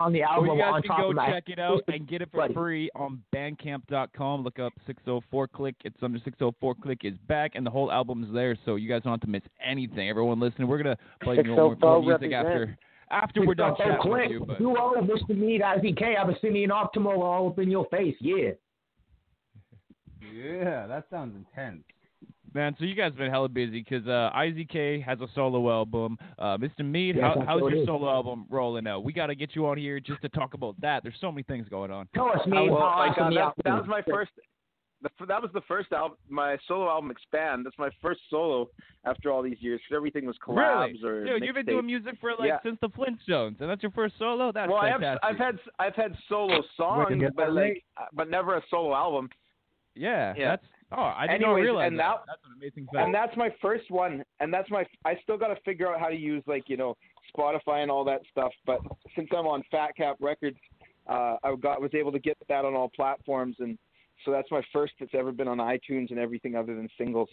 on the Well, album you guys on can top go of my. check it out and get it for Buddy. free on Bandcamp.com. Look up 604 Click. It's under 604 Click is back, and the whole album's there, so you guys don't have to miss anything. Everyone listening, we're gonna play more, oh more, music represent. after after we're done Oh, chatting Clint, with you. But you all Mr. Mead, IZK, Abyssinian Optimo all up in your face. Yeah. Yeah, that sounds intense. man, so you guys have been hella busy because uh, IZK has a solo album. Uh, Mr. Mead, Yes, how, how's your is. solo album rolling out? We got to get you on here just to talk about that. There's so many things going on. Tell us, Mead, how like, awesome uh, the that, album that is. was my first. That was the first album, my solo album, Expand. That's my first solo after all these years because everything was collabs really? or Dude, you've been mixtapes. doing music for like Yeah. since the Flintstones, and that's your first solo. That's well, I have. I've had I've had solo songs, but like uh, but never a solo album. Yeah, Yeah. that's. Oh, I didn't Anyways, realize and that. that- That's an amazing fact. And that's my first one, and that's my I still got to figure out how to use like you know Spotify and all that stuff. But since I'm on Fat Cap Records, uh, I got was able to get that on all platforms, and so that's my first that's ever been on iTunes and everything other than singles.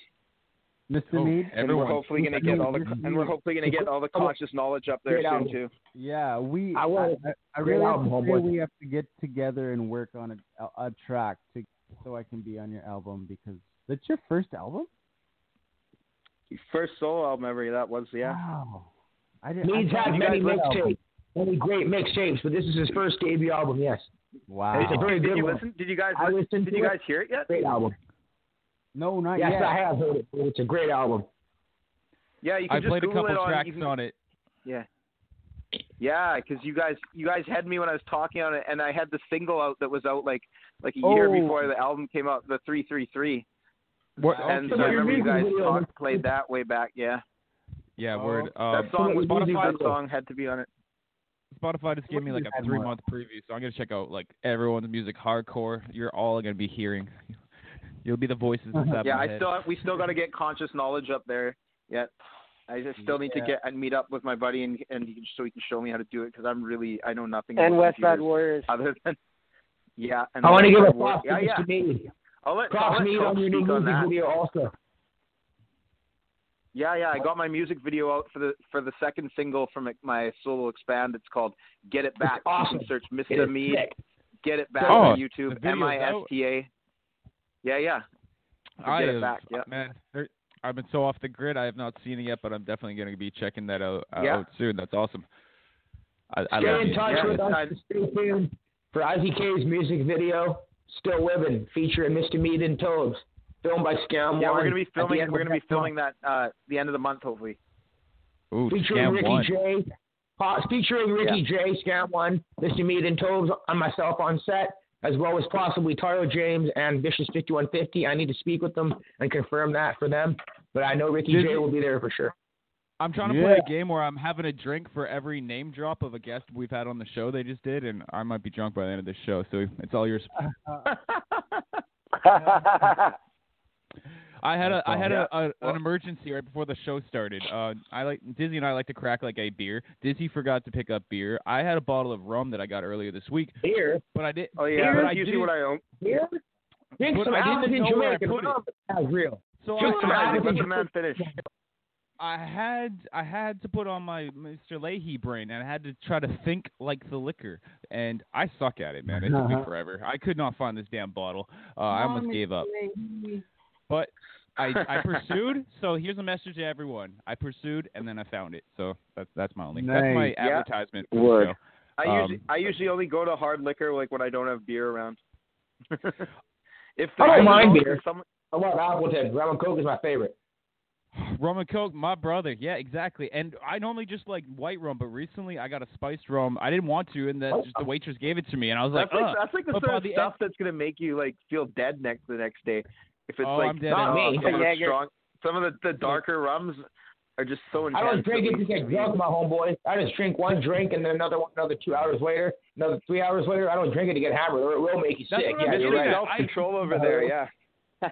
Mr. Oh, Mead. And we're hopefully going to get all the and we're hopefully going to get all the conscious knowledge up there soon too. Yeah, we. I I, want I, I really album, to say we have to get together and work on a, a, a track to so I can be on your album because that's your first album. First solo album ever. That was yeah. Wow. I didn't. Mead's I had thought many you guys mixtapes, many great mixtapes, but this is his first debut album. Yes, Wow. it's a very Did good you one. listen? Did you guys? I listen- listened Did to you it. guys hear it yet? Great album. No, not yes, yet. Yes, I have heard it. It's a great album. Yeah, you can I just played a couple it on. tracks can- on it. Yeah. Yeah, because you guys you guys had me when I was talking on it, and I had the single out that was out like like a year Oh. before the album came out, the three three three. What- And so so I remember you guys video- talked, played that way back. Yeah, Yeah, Oh. word. Um, that song was Spotify. that song had to be on it. Spotify just gave me like a three month preview, so I'm gonna check out like everyone's music hardcore. You're all gonna be hearing. You'll be the voices inside Yeah, I head. still we still got to get conscious knowledge up there yet. I just still need to get and meet up with my buddy and and he can, so he can show me how to do it because I'm really I know nothing. And about West Side computers Warriors. Other than yeah, and I want to give a Side War- props to yeah, yeah. Mr. Mead. I'll let, I'll Props let Mead Coach on your new speak on music video also. Yeah, yeah. I got my music video out for the for the second single from my- my solo expand. It's called "Get It Back." awesome. You can search It Mr. is Mead. Get It Back Oh, on YouTube. M I S T A. Yeah, yeah. So I Get have, It Back. Yeah. man. there- I've been so off the grid. I have not seen it yet, but I'm definitely gonna be checking that out, uh, Yeah. out soon. That's awesome. I, I Stay love in touch Yeah, with it's us. time- Stay tuned for IZK's music video, "Still Living," featuring Mr. Mead and Tobes, filmed by Scam One. Yeah, we're gonna be filming. We're gonna be next month. filming that uh the end of the month, hopefully. Ooh, featuring Scam Ricky One. J. Uh, featuring Ricky J, Scam One, Mr. Mead and Tobes, and myself on set, as well as possibly Tyler James and Vicious 5150. I need to speak with them and confirm that for them, but I know Ricky Did J will be there for sure. I'm trying to play a game where I'm having a drink for every name drop of a guest we've had on the show they just did, and I might be drunk by the end of this show. So it's all yours. I had a I had a, a an emergency right before the show started. Uh, I like Dizzy and I like to crack like a beer. Dizzy forgot to pick up beer. I had a bottle of rum that I got earlier this week, Beer? but I did. Oh yeah, but that's I usually didn't- what I own. Beer? Drink But some I didn't African know where I Jamaican put it. rum. That's real. So Drink I, some Let the man finish. I had I had to put on my Mr. Leahy brain, and I had to try to think like the liquor, and I suck at it, man. It took me forever. I could not find this damn bottle. Uh, I almost gave up. But I I pursued. So here's a message to everyone. I pursued, and then I found it. So that's that's my only that's my Nice. Yeah. advertisement. For Word. the show. I Um, usually I usually only go to hard liquor like when I don't have beer around. if I don't mind if beer. Someone, I love Appleton. Rum and Coke is my favorite. Rum and Coke, my brother. Yeah, exactly. And I normally just like white rum, but recently I got a spiced rum. I didn't want to, and then just the waitress gave it to me, and I was like, that's like "Ugh." that's like the But sort of the stuff that's gonna make you like feel dead next the next day. If it's Oh, like I'm dead not in- me, some of the Jaeger. strong, some of the, the darker rums are just so intense. I don't drink that it to get drunk, my homeboy. I just drink one drink and then another one, another two hours later, another three hours later. I don't drink it to get hammered, or it will make you That's sick. what I'm Yeah, you're right. Self control over there, yeah.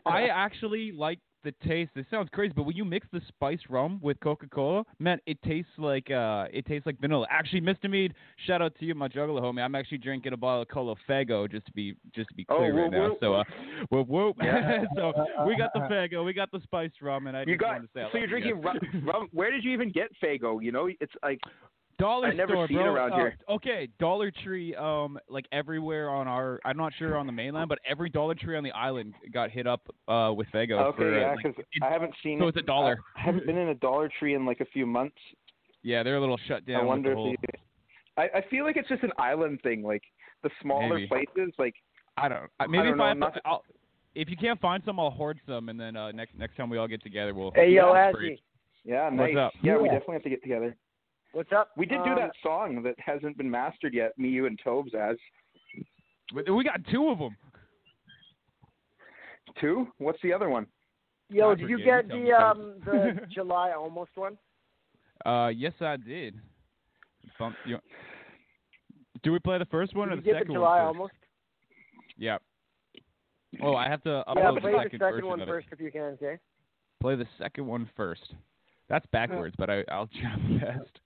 I actually like the taste. This sounds crazy, but when you mix the spice rum with Coca-Cola, man, it tastes like uh, it tastes like vanilla. Actually, Mr. Mead, shout out to you, my juggler homie. I'm actually drinking a bottle of Colo Fago just to be just to be Oh, clear whoop, right now. whoop. So, uh, whoop whoop. Yeah. so we got the Fago, we got the spice rum, and I You just got to say so you're drinking rum. Where did you even get Fago? You know, it's like Dollar I never store, seen bro. around Uh, here. Okay, Dollar Tree, um, like everywhere on our, I'm not sure on the mainland, but every Dollar Tree on the island got hit up uh with Fago. okay, for, uh, yeah, like, because I haven't seen. so it. it's a dollar. I haven't been in a Dollar Tree in like a few months. yeah, they're a little shut down. I wonder with whole, if you, I, I feel like it's just an island thing. Like the smaller Maybe. places, like I don't. I- I Maybe don't if know, I, have, not I'll, if you can't find some, I'll hoard some, and then uh, next next time we all get together, we'll. Hey, yo, we'll Azzy. spread. yeah, What's nice. up? Yeah, we definitely have to get together. What's up? We did do Um, that song that hasn't been mastered yet. Me, you, and Tobes as We- We got two of them. two. What's the other one? Yo, I did you get the um the July almost one? Uh, yes, I did. Bump, you, do we play the first one Did or the get the second July one? first? almost? Yeah. Oh, I have to upload yeah, the play second, the second version one of first if you can, okay? Play the second one first. That's backwards, but I, I'll try my best.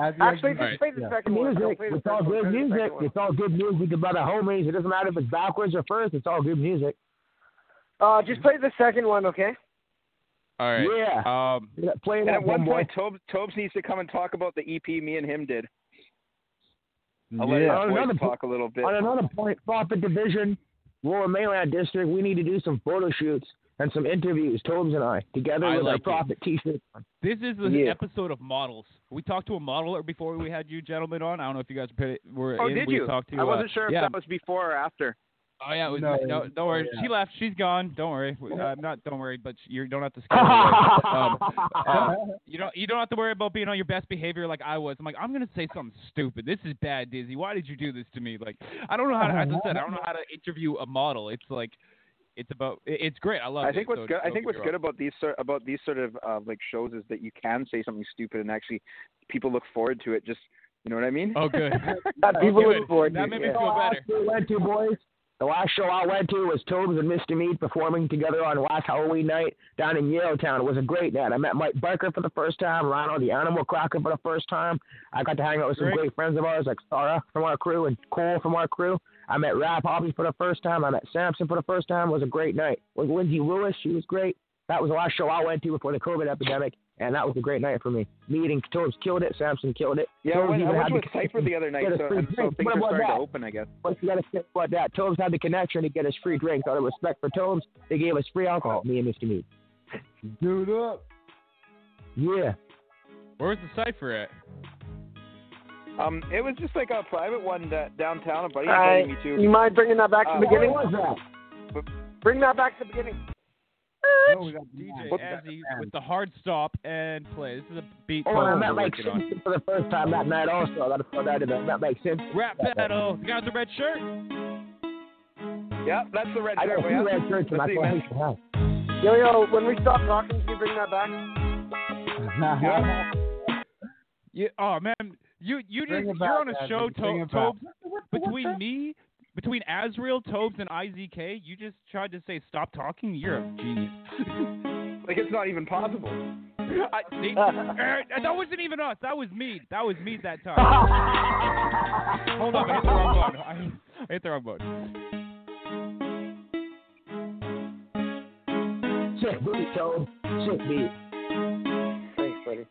As you Actually, just play the second one. Music. It's all good music. It's all good music about the homies. It doesn't matter if it's backwards or first. It's all good music. Uh, just play the second one, okay? All right. Yeah. Um, Yeah, Play And at one point, Tobes, Tobes needs to come and talk about the EP me and him did. I'll Yeah. his On voice another po- a little bit. On another point, Prophet Division, Lower Mainland District, we need to do some photo shoots and some interviews, Tobes and I, together I with like our it. Prophet T-shirt. This is the Yeah. episode of models. We talked to a modeler before we had you gentlemen on. I don't know if you guys pa- were Oh, in. did we you? Talked to, I wasn't uh, sure if yeah. that was before or after. Oh yeah, it was, No, no, don't worry. yeah. She left. She's gone. Don't worry. We- Uh, not don't worry, but you don't have to. Scare her um, uh, you don't. You don't have to worry about being on your best behavior like I was. I'm like, I'm gonna say something stupid. This is bad, Dizzy. Why did you do this to me? Like, I don't know how to. As I said, I don't know how to interview a model. It's like, it's about. It's great. I love I it. think what's so good. I think what's good about these sort about these sort of uh, like shows is that you can say something stupid and actually people look forward to it. Just you know what I mean? Oh, good. That people good. look forward That to made it. me feel better. We went to boys. The last show I went to was Tobes and Mr. Mead performing together on last Halloween night down in Yaletown. It was a great night. I met Mike Barker for the first time, Ronald the Animal Cracker for the first time. I got to hang out with some Great. great friends of ours like Sarah from our crew and Cole from our crew. I met Rap Hobby for the first time. I met Samson for the first time. It was a great night. With Lindsay Lewis, she was great. That was the last show I went to before the COVID epidemic, and that was a great night for me. Meeting Tobes killed it. Samson killed it. Yeah, I Tobes went, I even went had to the cipher the other night, get a so, free and so things What are about starting that? to open, I guess. But you got to think about that. Tobes had the connection to get us free drinks. Out of respect for Tobes, they gave us free alcohol, me and Mr. Mead. Dude up. Yeah. Where's the cipher at? Um, it was just like a private one that downtown. A buddy Uh, invited me to. you mind bringing that back to Uh, the beginning? What was that? Bring that back to the beginning. No, we got DJ Azzy with the hard stop and play. This is a beat. Oh, and I Tobes met we're Mike working on. For the first time that night also. I got to throw that in there. That makes Mike Simpson. Rap battle. You guy with the red shirt. Yep, that's the red I shirt. got way two red shirts in my Let's see, Yo, yo, when we stop talking, can you bring that back? You, oh man, you you Bring just it you're on a Azzy. show, Bring to- it. Tobes. Between me, between Az-real, Tobes, and IZK, you just tried to say stop talking. You're a genius. Like it's not even possible. I, see, er, that wasn't even us. That was me. That was me that time. Hold up, I hit the wrong button. I, I hit the wrong button. Sick beat, Tobes. Sick beat. Thanks, buddy.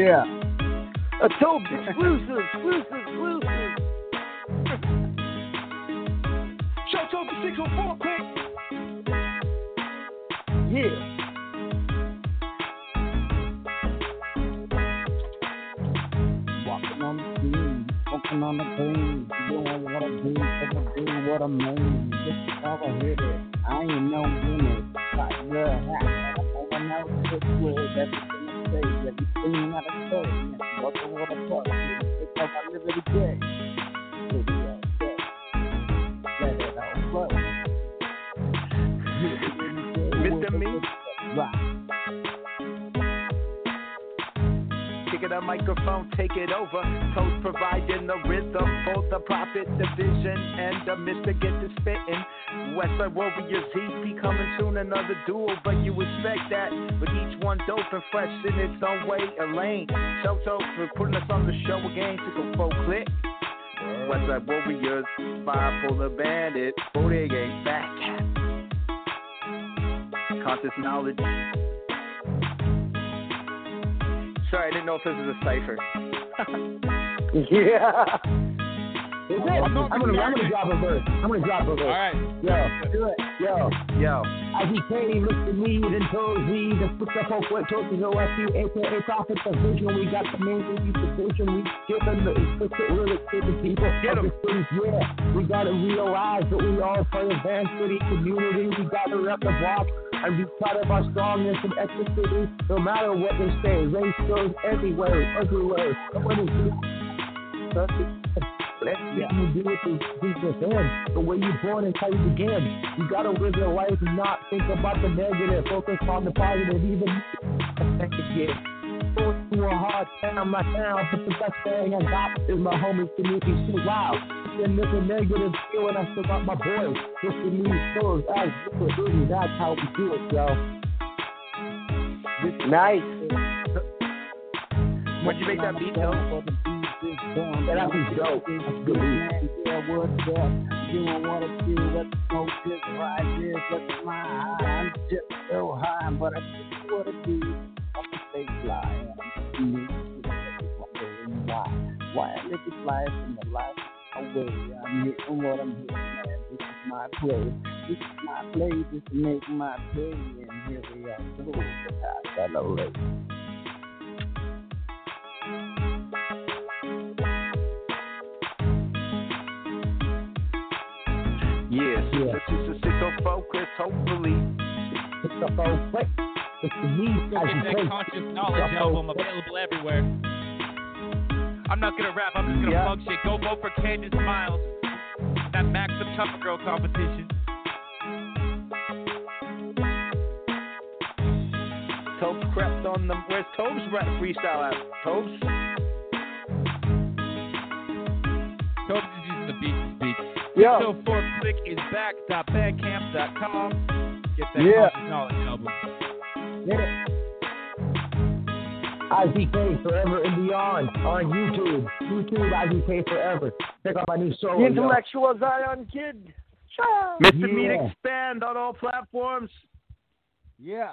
Yeah. A Tobes exclusive, exclusive, exclusive. Show Tobes the 604 quick. Yeah. Walking on the scene, walking on the green, doing what I do, cause I do what I mean. This is how I hit it. I ain't no winner. Your hat, I'm going out this way. Everything I say, everything I Walking what it's how I. Mr. Me. It microphone, take it over. Toast providing the rhythm for the prophet division and the Mister get to spitting. Westside Warriors EP coming soon, another duel, but you expect that. But each one dope and fresh in its own way, lane. Show Toast for putting us on the show again. Took a full click. Westside Warriors, five full of bandit, Bodega ain't back. Conscious knowledge. Sorry, I didn't know if this was a cipher. Yeah. Is it? I'm gonna, I'm gonna drop a verse. I'm gonna drop a verse. All right. Yo, do it. Yo. Yo. As he came, looked at me, then told me the footstep of oh, what told me OSU, aka Prophet the Vision. We got the main review position. We give them the explicit lyrics to people Get of 'em. the cities. Yeah, we gotta realize that we all play a band city community. We gotta rep the block and be proud of our strongness and ethnicity. No matter what they say, race goes everywhere, everywhere. What is this? Let's get you do it to deep within. The way you're born and how you begin. You gotta live your life and not think about the negative. Focus on the positive, even again. going through a hard time right now, but the best thing I got is my homies to make me so loud. And there's a negative feeling, I still got my boys. Just to me, so it is, that's how we do it, yo. Nice. When'd you make that beat, Hill? Yeah, that was dope. That's. Yeah, what's up? You don't wanna see what the smoke is right here, but my I'm just so high, but I just wanna be on the stage fly. I'm wondering why, why I live this life in the life away. I'm hitting what I'm hitting, man. This is my place. This is my place. This is make my day, and here we are. Blue, the past. Yes. Yeah. This is the 604 Chris, hopefully. It's the phone quick. It's the need Go as get you that take. conscious knowledge album available everywhere. I'm not gonna rap. I'm just gonna Yeah. plug shit. Go vote for Candace Myles. That Maxim Cover Girl competition. Tobes crept on them. Where's Tobes rap freestyle at? Tobes? Tobes is using the beat to speak. Yeah. So for click is back. Bandcamp.com. Get that Yeah. conscious knowledge album. Get it. IZK Forever and Beyond on YouTube. YouTube IZK Forever. Check out my new solo. The yo. intellectual Zion Kid. Ciao. Mr. Mead Expand on all platforms. Yeah.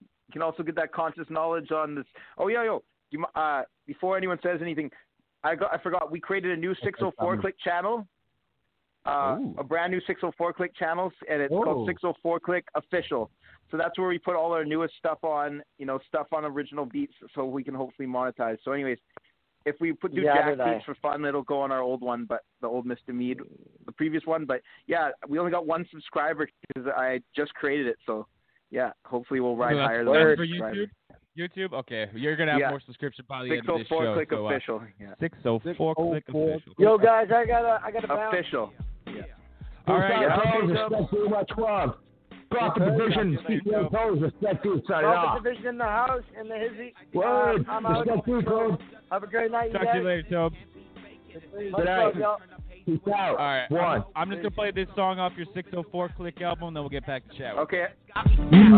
You can also get that conscious knowledge on this. Oh yeah, yo. You, mi- uh, before anyone says anything, I got I forgot we created a new 604 click channel. Uh, a brand new 604 click channel, and it's Oh. called 604 click official. So that's where we put all our newest stuff on, you know, stuff on original beats, so we can hopefully monetize. So, anyways, if we put do Yeah, jack did I? beats for fun, it'll go on our old one, but the old Mr. Mead, the previous one. But yeah, we only got one subscriber because I just created it. So yeah, hopefully we'll ride So that's- higher that's than for. YouTube. YouTube. Okay, you're gonna have Yeah. more subscription by the end of this 604 show. click so, uh, official. Yeah. 604 click official. Yo, guys, I gotta, I gotta bounce. Official. All right, Respect yeah. those, respect to much love. Profit Okay. division, Talk to you CPO toes, respect to signing Profit off. division in the house, in the hizzy. Word, Uh, I'm out. respect to code. Have a great night, Talk you to you later, Tobes. Much Good love, night. Y'all. Peace out. All right, One. I'm, I'm just gonna play this song off your 604 click album, then we'll get back to chat. Okay. All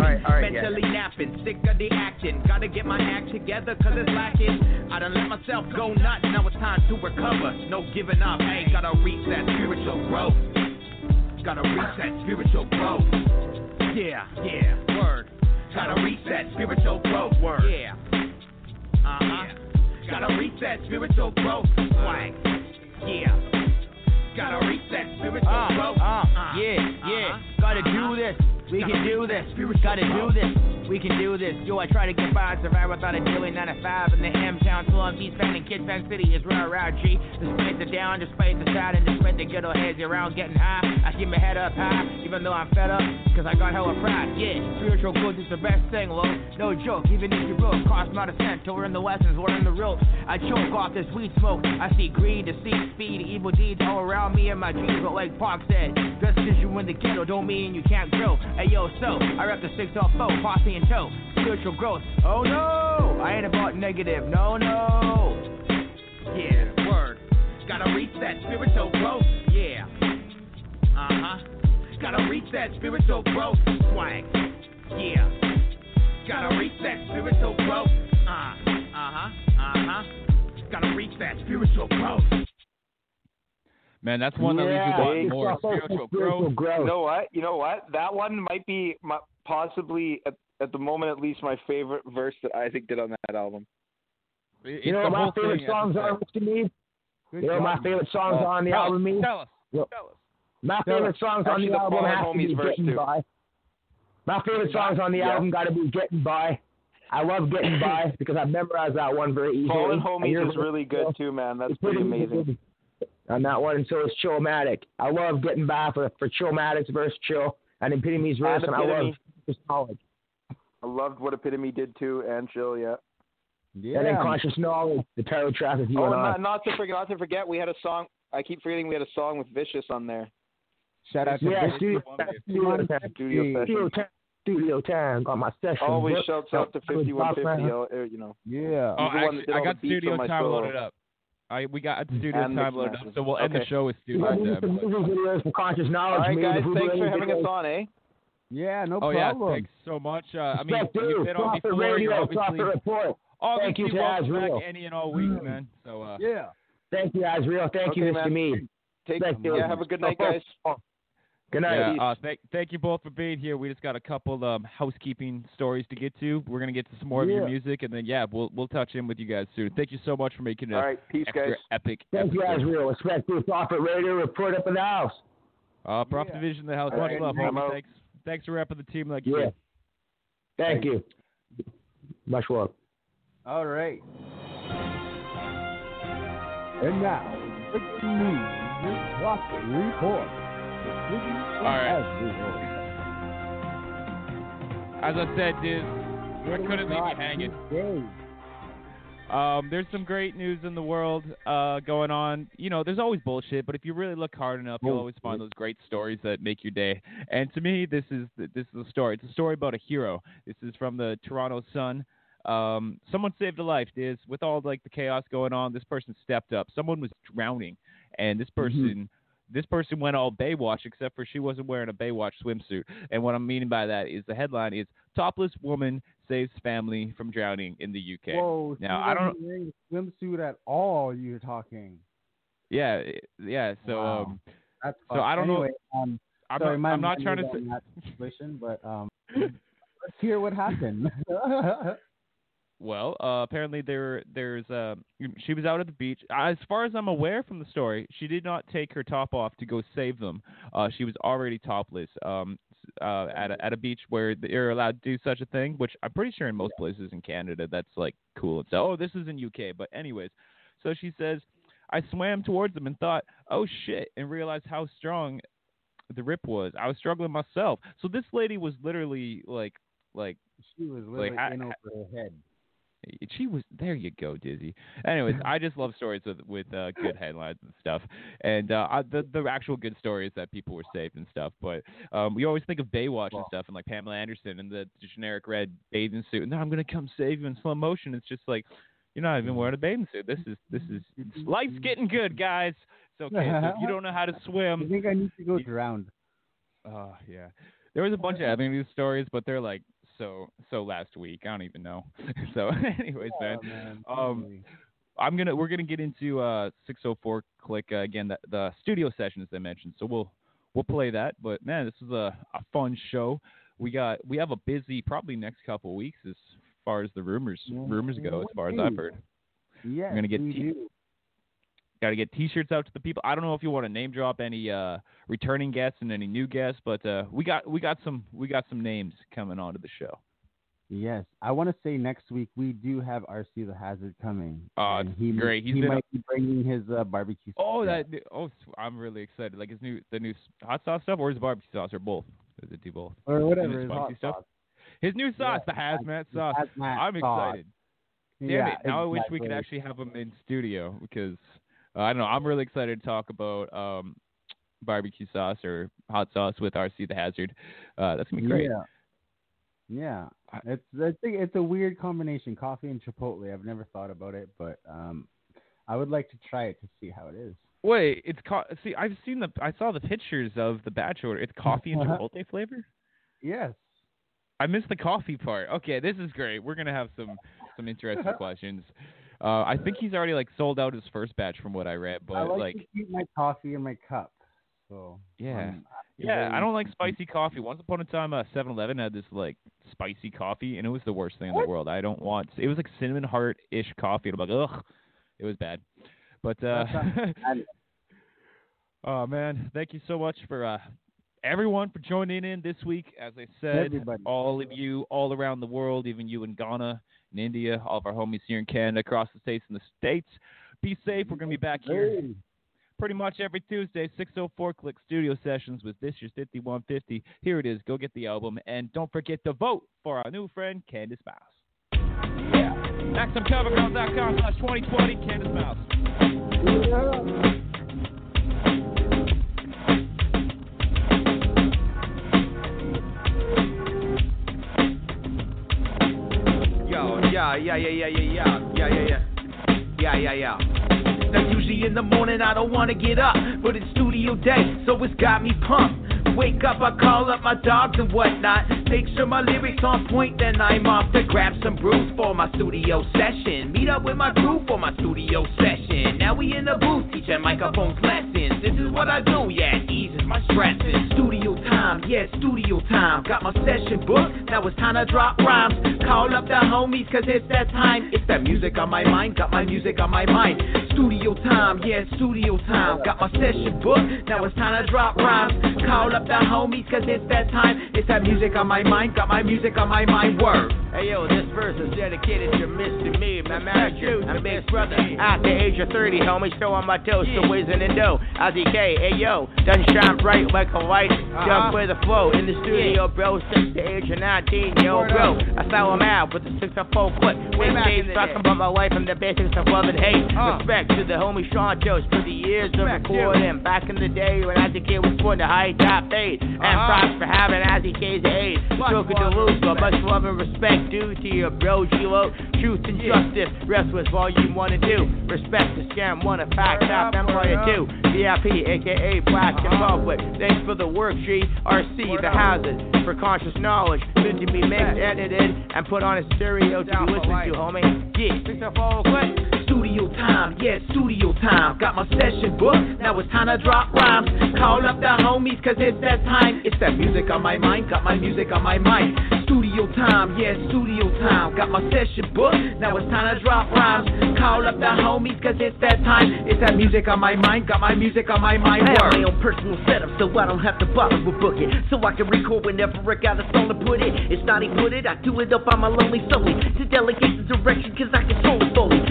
right, all right, yeah. Mentally napping, sick of the acting. Gotta get my act together, cause it's lacking. I done let myself go nuts, now it's time to recover. No giving up, hey, gotta reach that spiritual growth. Gotta reach that spiritual growth. Yeah, yeah, word. Gotta reach that spiritual growth, word. Yeah. Uh huh. Gotta reach that spiritual growth, swag. Yeah. Gotta reach that spiritual Uh, growth. uh, Uh, yeah, uh-huh, yeah. Gotta do this. We can do this. Gotta do this. We can do this. Yo, I try to get by, survive without a daily 9 to 5 in the M town, slums, East Fan, and Kid Fan City is where I G. Despite the down, despite the sad, and despite the ghetto heads around getting high, I keep my head up high, even though I'm fed up, cause I got hella pride. Yeah, spiritual growth is the best thing, low. No joke, even if you broke, cost not a cent. Till we're in the lessons, we're in the ropes. I choke off this weed smoke. I see greed, deceit, speed, evil deeds all around me and my dreams. But like Pac said, just cause you in the ghetto don't mean you can't grow. Hey yo, so I rep the six off foe, posse in tow. Spiritual growth. Oh no, I ain't about negative. No, no. Yeah, word. Gotta reach that spiritual growth. Yeah. Uh huh. Gotta reach that spiritual growth. Swag. Yeah. Gotta reach that spiritual growth. Uh huh. Uh huh. Gotta reach that spiritual growth. Man, that's one that Yeah, leaves you wanting it's more also spiritual spiritual growth. growth. You know what? You know what? That one might be my, possibly at, at the moment at least my favorite verse that Isaac did on that album. It- You know what my favorite songs have are, to Mr. Mead? Good You know what my favorite songs on the album, us, Mead? Tell us. Tell us. My favorite songs on the the album Fallen have to be Homies verse, Getting too. By. My favorite songs on the Yeah. album got to be Getting By. I love Getting By because I memorized that one very easily. Fallen Homies is really good too, man. That's it's pretty amazing. On that one, and so is Chillmatic. I love Getting By for, for Chillmatic's verse, Chill, and Epitome's verse, And and I love Epitome. his knowledge. I loved what Epitome did too, and Chill, yeah. Yeah. And then Conscious Knowledge, the title track with you Oh, and and I. not, not to forget, not to forget, we had a song. I keep forgetting we had a song with Vicious on there. Shout out to Yeah, Vic- studio, Studio studio, Studio studio, session. studio time. Got my session. Always booked. shouts out to Good 5150. uh, You know. Yeah. Oh, He's the one actually, I got the studio on time loaded up. I we got studio And time loaded up, so we'll end the show with studio man. time. Some music videos for conscious All knowledge. right, me, guys. the Voodoo Thanks for having us on, eh? Yeah, no oh yeah, problem. thanks so much. Uh, I mean, Respect you've due. been on Profit before. You're Radio, obviously, Prophet Report. obviously Thank you to welcome back any and all week, man. So uh, Yeah. Thank you, Az-real. Thank you, Mr. man. Mead. Take, Thank you. yeah, have a good night, guys. Good night. Yeah, uh, thank thank you both for being here. We just got a couple um, housekeeping stories to get to. We're gonna get to some more of your music, and then yeah, we'll we'll touch in with you guys soon. Thank you so much for making it All right, peace, extra guys. epic. Thank you, episode. Az-real. Respect to Profit Radio. Report up in the house. Uh, Prof Yeah. Division, in the house. All Much right, love, homie. Thanks, thanks for wrapping the team like you Yeah. Thank you. Much love. All right. And now, breaking news. This Prophet Report. All right. As I said, dude, I couldn't leave you hanging. Um, there's some great news in the world uh, going on. You know, there's always bullshit, but if you really look hard enough, you'll always find those great stories that make your day. And to me, this is this is a story. It's a story about a hero. This is from the Toronto Sun. Um, someone saved a life. This with all like the chaos going on, this person stepped up. Someone was drowning, and this person. This person went all Baywatch, except for she wasn't wearing a Baywatch swimsuit. And what I'm meaning by that is the headline is "Topless Woman Saves Family from Drowning in the UK." Whoa. Now, I don't- wearing a swimsuit at all. You're talking. Yeah, yeah. So, Wow. um, That's so I don't anyway, know. Um, I'm sorry, not, I'm not trying to say. that situation, but um, let's hear what happened. Well, uh, apparently there there's uh, she was out at the beach. As far as I'm aware from the story, she did not take her top off to go save them. Uh, she was already topless. Um, uh, at a, at a beach where they're allowed to do such a thing, which I'm pretty sure in most places in Canada that's like cool and so. Oh, this is in UK, but anyways, so she says, I swam towards them and thought, oh shit, and realized how strong the rip was. I was struggling myself. So this lady was literally like like she was literally like, I- in over her head. She was there you go dizzy. Anyways i just love stories with with uh, good headlines and stuff. And uh I, the the actual good stories that people were saved and stuff. But um we always think of baywatch and stuff and like pamela anderson and the generic red bathing suit. And i'm gonna come save you in slow motion. It's just like you're not even wearing a bathing suit. This is this is life's getting good guys. It's okay. So if you don't know how to swim I think I need to go drowned. Oh yeah. There was a bunch of other news stories, but they're like so so last week. I don't even know. so anyways, man. man, Um. I'm gonna we're gonna get into uh 604 click uh, again the, the studio as I mentioned. So we'll we'll play that. But man, this is a, a fun show. We got we have a busy probably next couple weeks as far as the rumors rumors go, as far as I've heard. Yeah, I'm gonna get we t- do. Got to get T-shirts out to the people. I don't know if you want to name drop any uh, returning guests and any new guests, but uh, we got we got some we got some names coming onto the show. Yes, I want to say next week we do have RC the Hazard coming. Oh, and he, great. He's he might be bringing his uh, barbecue. Oh, that oh, I'm really excited. Like his new the new hot sauce stuff or his barbecue sauce or both. Does it do both? or whatever his hot stuff. sauce. His new sauce, the hazmat sauce. hazmat I'm sauce. excited. Damn Yeah, it! Now I wish we could actually have him in studio because uh, I don't know. I'm really excited to talk about um, barbecue sauce or hot sauce with RC the Hazard. Uh, that's gonna be great. Yeah. Yeah, it's I think it's a weird combination, coffee and chipotle. I've never thought about it, but um, I would like to try it to see how it is. Wait, it's co- see. I've seen the. I saw the pictures of the batch order. It's coffee and chipotle flavor. Yes. I missed the coffee part. Okay, this is great. We're gonna have some some interesting questions. Uh, I think he's already like sold out his first batch from what I read, but I like, like, to keep my coffee in my cup. So yeah, um, yeah. I don't like spicy coffee. Once upon a time, uh, 7-Eleven had this like spicy coffee, and it was the worst thing in the world. I don't want. It was like cinnamon heart ish coffee, and I'm like, ugh, it was bad. But uh, oh man, thank you so much for uh, everyone for joining in this week. As I said, Everybody. all of you all around the world, even you in Ghana, in India, all of our homies here in Canada, across the states and the states. Be safe. We're gonna be back here Hey. pretty much every Tuesday, 604 Click Studio Sessions with This Year's 5150. Here it is. Go get the album. And don't forget to vote for our new friend, Candace Mouse. Yeah. MaximCoverGirl.com slash 2020, Candace Mouse. yeah, yeah, yeah, yeah, yeah, yeah, yeah, yeah, yeah, yeah, yeah, yeah. Now usually in the morning I don't wanna get up, but it's studio day, so it's got me pumped. Wake up, I call up my dogs and whatnot. Make sure my lyrics on point, then I'm off to grab some brews for my studio session. Meet up with my crew for my studio session. Now we in the booth teaching microphones lessons. This is what I do, yeah, it eases my stresses. Studio time, yeah, studio time. Got my session booked, now it's time to drop rhymes. Call up the homies, cause it's that time. It's that music on my mind, got my music on my mind. Studio time, yeah, studio time. Got my session booked, now it's time to drop rhymes. Call up the homies, cause it's that time. It's that music on my mind, got my music on my mind. Word. Hey yo, this verse is dedicated to Mr. Me, my manager, my big brother. At the age of 30, homie, still on my toes, still whizzing and dough. LDK, hey yo, done shine bright like a light. Jump with the flow in the studio, bro. Since the age of 19, yo, bro. I saw him out with the 6 or 4 clip. Way back in back the talking about my life and the basics of love and hate. Uh. Respect to the homie Sean Jones for the years of Respect, too. recording. Back in the day when LDK was putting the high top And Uh-huh. props for having LDK's aid. Much Stroking the love, loose, but much love and respect due to your bro G-Lo. Truth and justice, rest was volume 1 and 2. Respect to scam 1 and fact top employer 2. VIP, aka Black and Public. Thanks for the work, G. RC, the houses. For conscious knowledge, good to be mixed, edited, and put on a stereo to be listened to, homie. Yeah. Six four Click. Studio time, yeah, studio time. Got my session booked, now it's time to drop rhymes. Call up the homies, cause it's that time. It's that music on my mind, got my music on my mind. Studio time, yeah, studio time. Got my session booked, now it's time to drop rhymes. Call up the homies, cause it's that time. It's that music on my mind, got my music on my mind. I have my own personal setup, so I don't have to bother with booking. So I can record whenever I got a song to put it. It's not he put it, I do it up on my lonely solely. To delegate the direction, cause I control fully.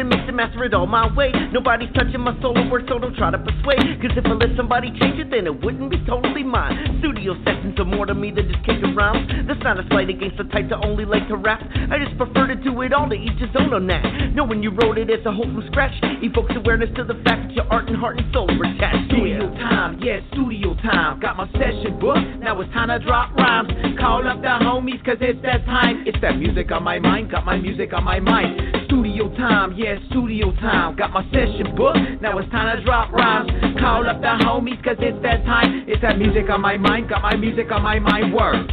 And mix and master it all my way. Nobody's touching my solo work, so don't try to persuade. Cause if I let somebody change it, then it wouldn't be totally mine. Studio sessions are more to me than just kicking rhymes. That's not a slight against the type that only like to rap. I just prefer to do it all to each his own on that. Knowing you wrote it as a whole from scratch evokes awareness to the fact that your art and heart and soul are attached. Studio time, yeah, studio time. Got my session booked, now it's time to drop rhymes. Call up the homies, cause it's that time. It's that music on my mind, got my music on my mind. Studio time, yeah, studio time. Got my session booked, now it's time to drop rhymes. Call up the homies, cause it's that time. It's that music on my mind, got my music on my mind. Word.